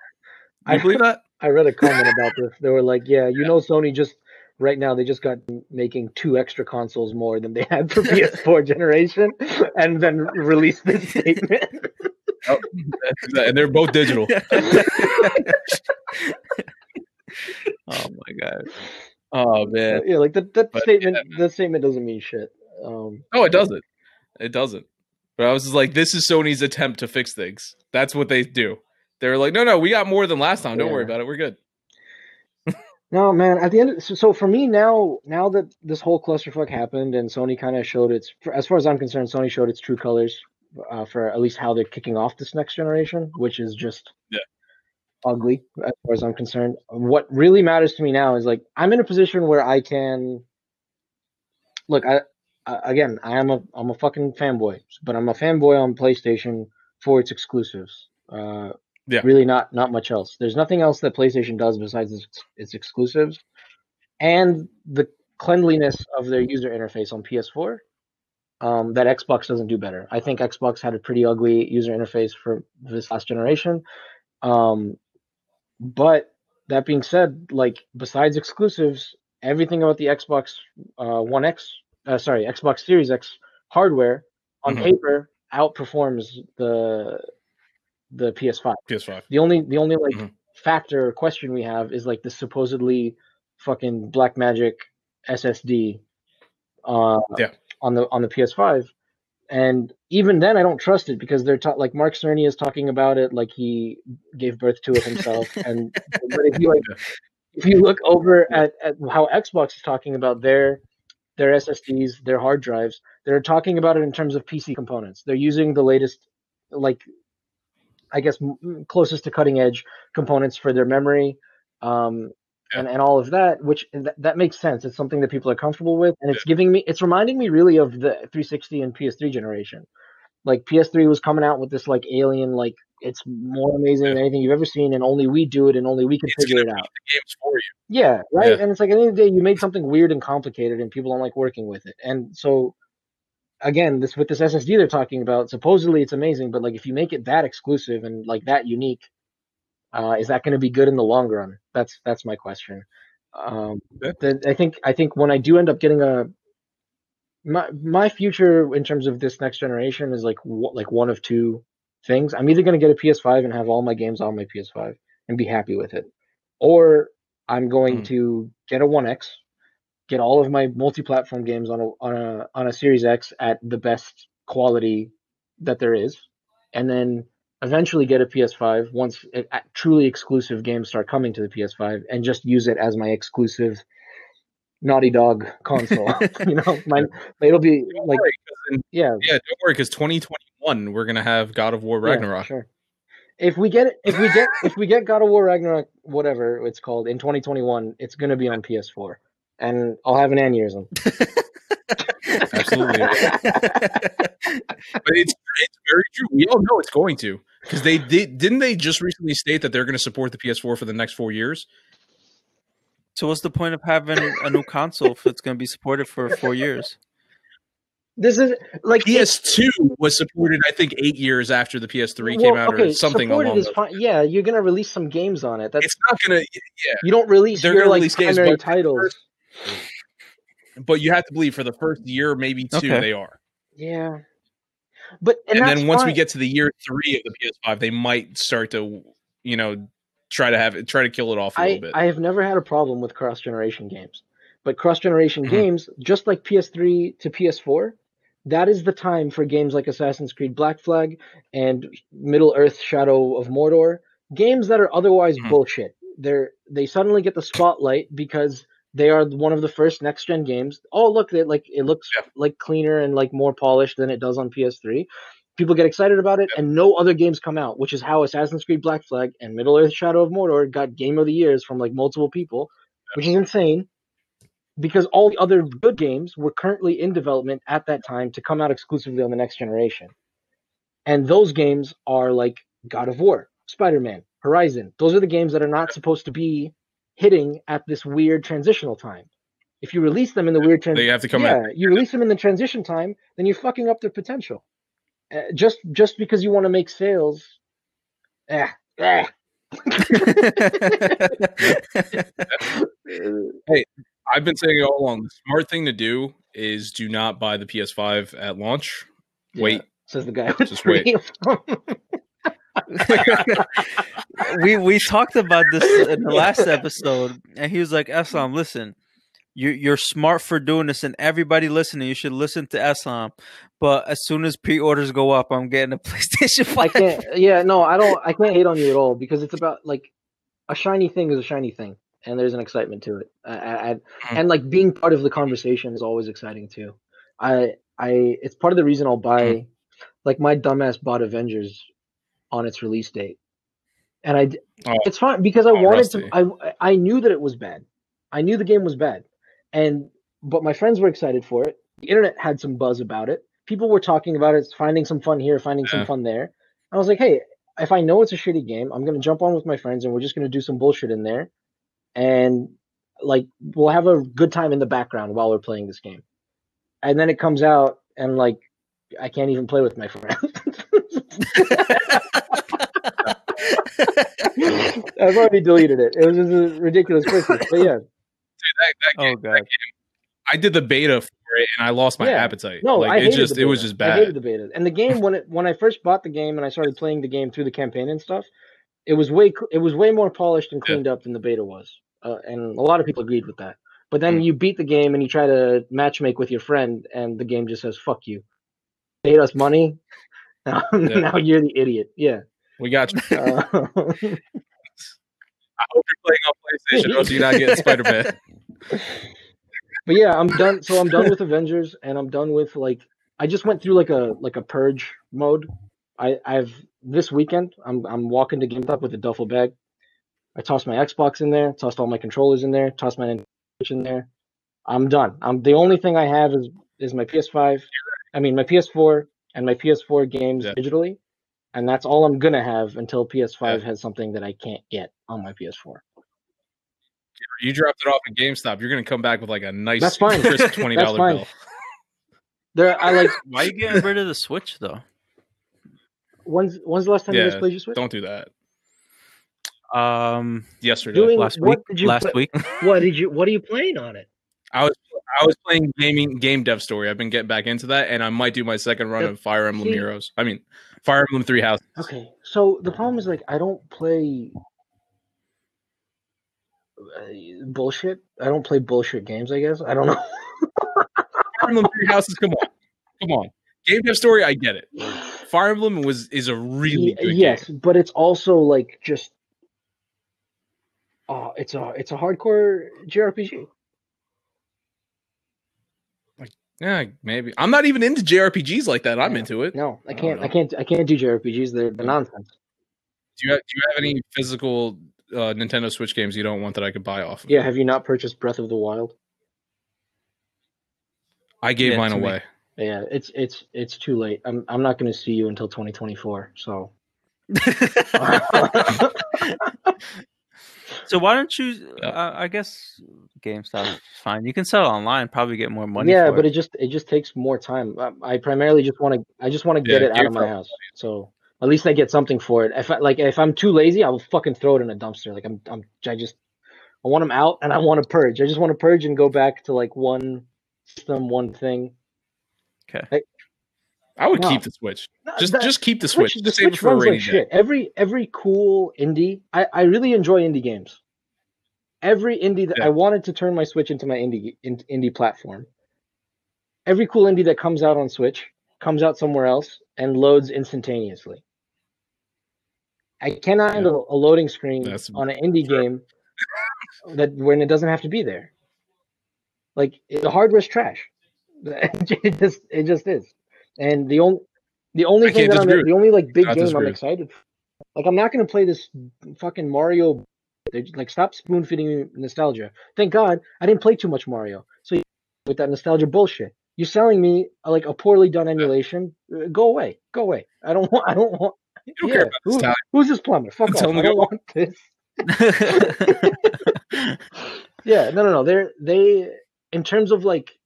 You I- believe that? I read a comment about this. They were like, "Yeah, you know, Sony just right now they just got making two extra consoles more than they had for PS4 generation, and then released this statement." and they're both digital. oh my god. Oh man. yeah, like that that But, statement. yeah, man. that statement doesn't mean shit. Um, No, it doesn't. It doesn't. But I was just like, this is Sony's attempt to fix things. That's what they do. They're like, no, no, we got more than last time. Don't worry about it. We're good. No, man. At the end, so, so for me now, now that this whole clusterfuck happened and Sony kind of showed its, for, as far as I'm concerned, Sony showed its true colors uh, for at least how they're kicking off this next generation, which is just Yeah. ugly as far as I'm concerned. What really matters to me now is like I'm in a position where I can look. I, I again, I am a I'm a fucking fanboy, but I'm a fanboy on PlayStation for its exclusives. Uh, Yeah. really not not much else. There's nothing else that PlayStation does besides its, its exclusives, and the cleanliness of their user interface on PS4 um, that Xbox doesn't do better. I think Xbox had a pretty ugly user interface for this last generation. Um, but that being said, like besides exclusives, everything about the Xbox uh, One X, uh, sorry, Xbox Series X hardware on Mhm. paper outperforms the the PS5. PS5. The only the only like Mhm. factor or question we have is like the supposedly fucking Black Magic SSD uh, Yeah. on the on the PS5. And even then, I don't trust it because they're ta- like Mark Cerny is talking about it like he gave birth to it himself. and but if you like, if you look over at, at how Xbox is talking about their their SSDs, their hard drives, they're talking about it in terms of PC components. They're using the latest, like, I guess closest to cutting edge components for their memory, um, and and all of that. Which th- that makes sense. It's something that people are comfortable with, and it's giving me, it's reminding me really of the 360 and PS3 generation. Like PS3 was coming out with this like alien, like it's more amazing than anything you've ever seen, and only we do it, and only we can It's figure it out. Game's for you. Yeah, right. Yeah. And it's like at the end of the day, you made something weird and complicated, and people don't like working with it. And so, again, this with this SSD they're talking about, supposedly it's amazing, but like if you make it that exclusive and like that unique, uh, is that going to be good in the long run? That's that's my question. Um, the, I think I think when I do end up getting a my my future in terms of this next generation is like w- like one of two things. I'm either going to get a PS5 and have all my games on my PS5 and be happy with it, or I'm going Hmm. to get a One X, get all of my multi-platform games on a on a on a Series X at the best quality that there is, and then eventually get a PS5 once it, uh, truly exclusive games start coming to the PS5, and just use it as my exclusive Naughty Dog console. you know, my it'll be Don't like worry, 'cause in- yeah, yeah, don't worry, because 2021 we're gonna have God of War yeah, Ragnarok. sure. If we get it, if we get if we get God of War Ragnarok, whatever it's called in 2021, it's gonna be on PS4, and I'll have an aneurysm. Absolutely. But it's it's very true. We all know it's going to because they did. Didn't they just recently state that they're going to support the PS4 for the next four years? So what's the point of having a new console if it's going to be supported for four years? This is like it- PS2 was supported, I think, eight years after the PS3 came out, okay, or something along is those. fine. Yeah, you're gonna release some games on it. That's It's not gonna, yeah. you don't release They're your gonna like release games, primary but- titles. But you have to believe for the first year, maybe two, Okay. they are. Yeah, but and, And, then once we get to the year three of the PS5, they might start to, you know, try to have it, try to kill it off a I, little bit. I have never had a problem with cross generation games. But cross generation Mhm. games, just like PS3 to PS4, that is the time for games like Assassin's Creed Black Flag and Middle Earth Shadow of Mordor, games that are otherwise Mhm. bullshit. They're they suddenly get the spotlight because they are one of the first next gen games. Oh look, they like it looks Yeah. like cleaner and like more polished than it does on PS3. People get excited about it, and no other games come out, which is how Assassin's Creed Black Flag and Middle Earth Shadow of Mordor got Game of the Years from like multiple people, which is insane. Because all the other good games were currently in development at that time to come out exclusively on the next generation. And those games are like God of War, Spider Man, Horizon. Those are the games that are not supposed to be hitting at this weird transitional time. If you release them in the weird transition, they transition, have to come yeah, out. you release them in the transition time, then you're fucking up their potential. Uh, just just because you want to make sales, eh, eh. I've been saying it all along. The smart thing to do is do not buy the PS5 at launch. Wait, Yeah, says the guy Just wait. we we talked about this in the last episode, and he was like, "Eslam, listen, you you're smart for doing this, and everybody listening, you should listen to Eslam. But as soon as pre-orders go up, I'm getting a PlayStation I can't. Yeah, no, I don't. I can't hate on you at all because it's about like a shiny thing is a shiny thing, and there's an excitement to it. I, I, I- hmm. and like being part of the conversation is always exciting too. I, I, it's part of the reason I'll buy. Hmm. Like my dumbass bought Avengers on its release date, and I oh, it's fine because I Oh, wanted Rusty. to. I, I knew that it was bad. I knew the game was bad, and but my friends were excited for it. The internet had some buzz about it. People were talking about it, finding some fun here, finding some fun there. I was like, hey, if I know it's a shitty game, I'm gonna jump on with my friends and we're just gonna do some bullshit in there, and like we'll have a good time in the background while we're playing this game. And then it comes out and like I can't even play with my friends. I've already deleted it. It was just a ridiculous Christmas. But yeah, That, that oh game- god. I did the beta for it, and I lost my Yeah. appetite. no, like I it just the it was beta. just I hated bad. the beta. And the game when it when I first bought the game and I started playing the game through the campaign and stuff, it was way it was way more polished and Yeah. cleaned up than the beta was. Uh, and a lot of people agreed with that. But then Mm. you beat the game and you try to matchmake with your friend, and the game just says "fuck you." Paid us money. Now, now you're the idiot. Yeah. We got you. Uh, I hope you're playing on PlayStation, or else you're not getting Spider Man. but yeah, I'm done. So I'm done with Avengers, and I'm done with like I just went through like a like a purge mode. I I've this weekend I'm I'm walking to GameStop with a duffel bag. I tossed my Xbox in there, tossed all my controllers in there, tossed my Switch in there. I'm done. I'm the only thing I have is is my PS5. I mean my PS4 and my PS4 games Yeah. digitally, and that's all I'm gonna have until PS5 Yeah. has something that I can't get on my PS4. You dropped it off at GameStop. You're gonna come back with like a nice, That's fine. crisp twenty dollar bill. There, I like Why are you getting rid of the Switch though? when's when's the last time you Yeah, guys played your Switch? Don't do that. Um, Yesterday, Doing last what week. did you last play- week. What did you? What are you playing on it? I was I was playing gaming game dev story. I've been getting back into that, and I might do my second run of Fire Emblem see- Heroes. I mean, Fire Emblem Three Houses. Okay, so the problem is like I don't play uh, bullshit. I don't play bullshit games. I guess I don't know. Fire Emblem Three Houses. Come on, come on. Game dev story. I get it. Fire Emblem was is a really good yes, game. but it's also like just oh, it's a it's a hardcore JRPG. Yeah, maybe. I'm not even into JRPGs like that. I'm Yeah. into it. No, I I can't. don't I can't. I can't do JRPGs. They're, they're nonsense. Do you have, do you have any physical uh, Nintendo Switch games you don't want that I could buy off? Of? Yeah. Have you not purchased Breath of the Wild? I gave Yeah, mine to me. away. Yeah, it's it's it's too late. I'm I'm not going to see you until 2024. So so why don't you? Yeah. Uh, I guess GameStop is fine. You can sell online. Probably get more money. yeah, for but it. it just it just takes more time. I, I primarily just want to I just want to get Yeah, it out of my GameStop. house. So at least I get something for it. If I, like if I'm too lazy, I will fucking throw it in a dumpster. Like I'm I'm I just I want them out and I want to purge. I just want to purge and go back to like one system, one thing. okay. I would No. keep the Switch. No, Just the- just keep the Switch. the save Switch for a runs like day. Every every cool indie, I I really enjoy indie games. Every indie that Yeah. I wanted to turn my Switch into my indie in, indie platform. Every cool indie that comes out on Switch comes out somewhere else and loads instantaneously. I cannot Yeah. handle a loading screen That's on an indie game that when it doesn't have to be there. Like the hardware's trash. it just it just is. And the only the only I thing that I'm the only like big game I'm excited for. Like I'm not gonna play this fucking Mario. They're Like stop spoon feeding me nostalgia. Thank God I didn't play too much Mario. So with that nostalgia bullshit, you're selling me uh, like a poorly done emulation. Uh, Go away, go away. I don't want. I don't want. You don't yeah, care about who- who's this plumber? Fuck off. I don't want this. Yeah, no, no, no. They're they in terms of like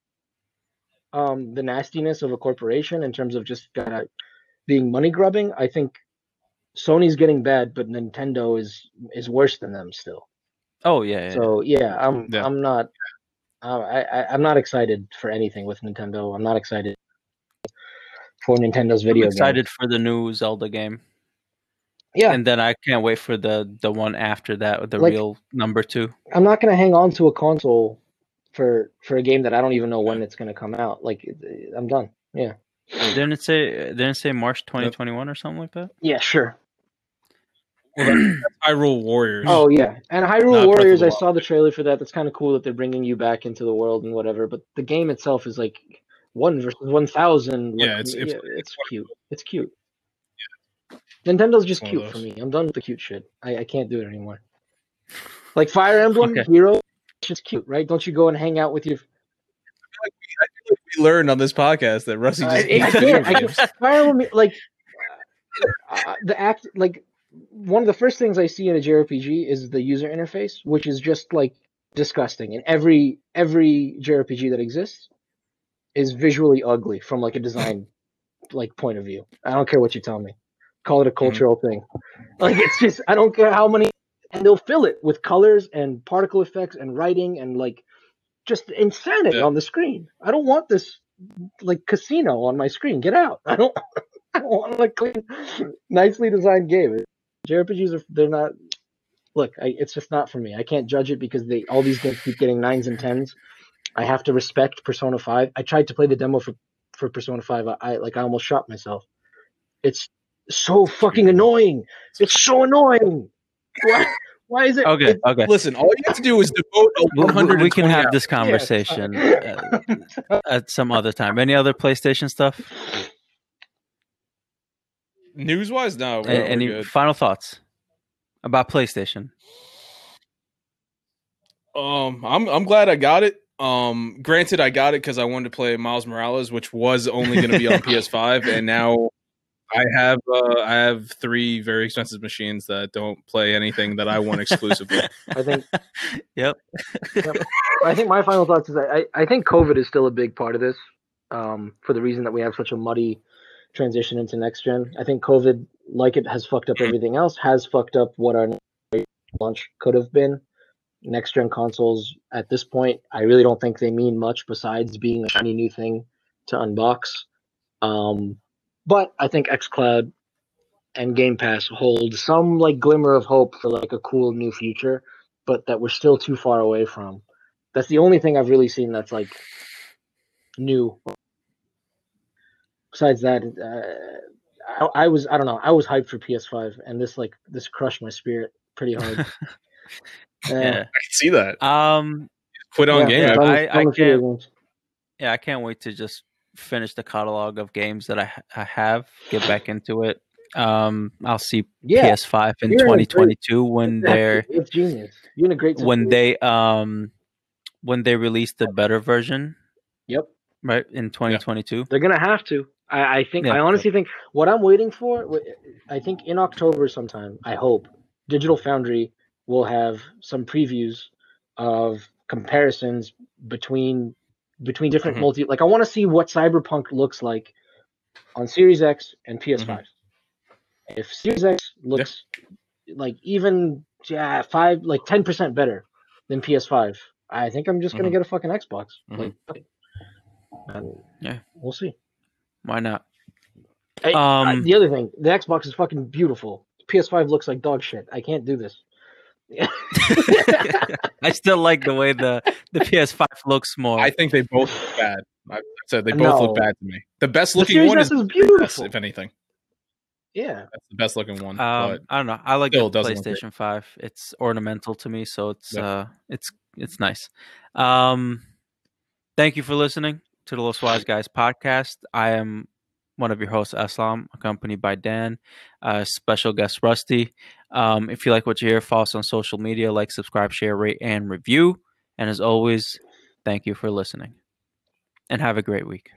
um the nastiness of a corporation in terms of just uh, being money grubbing. I think Sony's getting bad, but Nintendo is is worse than them still. oh yeah. yeah. So yeah, I'm Yeah. I'm not uh, I, I I'm not excited for anything with Nintendo. I'm not excited for Nintendo's video. I'm video. excited for the new Zelda game. Yeah, and then I can't wait for the the one after that, the Like- real number two. I'm not gonna hang on to a console for for a game that I don't even know when it's gonna come out. Like I'm done. Yeah. Didn't it say didn't it say March 2021 or something like that? Yeah, sure. Hyrule Warriors. Oh yeah, and Not Hyrule Breath of Warriors. I saw the trailer for that. That's kind of cool that they're bringing you back into the world and whatever. But the game itself is like one versus one thousand. Yeah, it's- it's- it's cute. It's cute. Nintendo's just cute for me. I'm done with the cute shit. I, I can't do it anymore. Like Fire Emblem Okay. Hero, it's just cute, right? Don't you go and hang out with your we learned on this podcast that Rusty uh, just I. I games. Fire Emblem, like uh, uh, the act, like one of the first things I see in a JRPG is the user interface, which is just like disgusting. And every every JRPG that exists is visually ugly from like a design like point of view. I don't care what you tell me. Call it a mm-hmm. cultural thing. Like it's just I don't care how many and they'll fill it with colors and particle effects and writing and like just insanity Yeah. on the screen. I don't want this like casino on my screen. Get out. I don't I don't want a clean nicely designed game. JRPGs are they're not look, I, it's just not for me. I can't judge it because they all these games keep getting nines and tens. I have to respect Persona Five. I tried to play the demo for for Persona Five. I, I like I almost shot myself. It's so fucking annoying. It's so annoying. Why? Why is it? Okay, it- okay. Listen, all you have to do is devote a We- we- 100. we can have this conversation Yeah, uh, at some other time. Any other PlayStation stuff? news wise. No, we're, we're Any good. final thoughts about PlayStation? Um, I'm I'm glad I got it. Um, granted, I got it because I wanted to play Miles Morales, which was only going to be on PS5, and now I have uh, I have three very expensive machines that don't play anything that I want exclusively. I think Yep. I think my final thoughts is I, I, I think COVID is still a big part of this, um, for the reason that we have such a muddy transition into next gen. I think COVID, like it has fucked up everything else, has fucked up what our launch could have been. Next gen consoles at this point, I really don't think they mean much besides being a shiny new thing to unbox. Um, but I think xCloud and Game Pass hold some like glimmer of hope for like a cool new future, but that we're still too far away from. That's the only thing I've really seen that's like new. Besides that, uh, I, I was I don't know I was hyped for PS5, and this like this crushed my spirit pretty hard. Uh, yeah. I can see that. Um. Quit on yeah, game. yeah, App. done with- I- I can't- Yeah, I can't wait to just finish the catalog of games that I, I have. Get back into it. Um. I'll see Yeah, PS5 in You're in a great- 2022 when they're it's genius. You're in a great when they um when they release the better version Yep. right in 2022 They're gonna have to. I, I think. Yeah. I honestly think what I'm waiting for. I think in October sometime. I hope Digital Foundry will have some previews of comparisons between between different Mhm. multi. Like I want to see what Cyberpunk looks like on Series X and PS5. If Series X looks like even yeah five like ten percent better than PS5, I think I'm just gonna Mhm. get a fucking Xbox. Mhm. Like, fuck it. And Yeah. we'll see. why not Hey, Um, uh, the other thing, the Xbox is fucking beautiful. PS5 looks like dog shit. I can't do this. i still like the way the the ps5 looks more I think they both look bad. I said they both look bad to me. The best looking Series one is is S, beautiful. if anything. Yeah, That's the best looking one. um but i don't know i like the doesn't look great. playstation 5 it's ornamental to me so it's Yeah. uh it's it's nice um thank you for listening to the los wise guys podcast i am one of your hosts Eslam accompanied by dan uh special guest rusty. Um if you like what you hear follow us on social media like subscribe share rate and review. And as always thank you for listening. And have a great week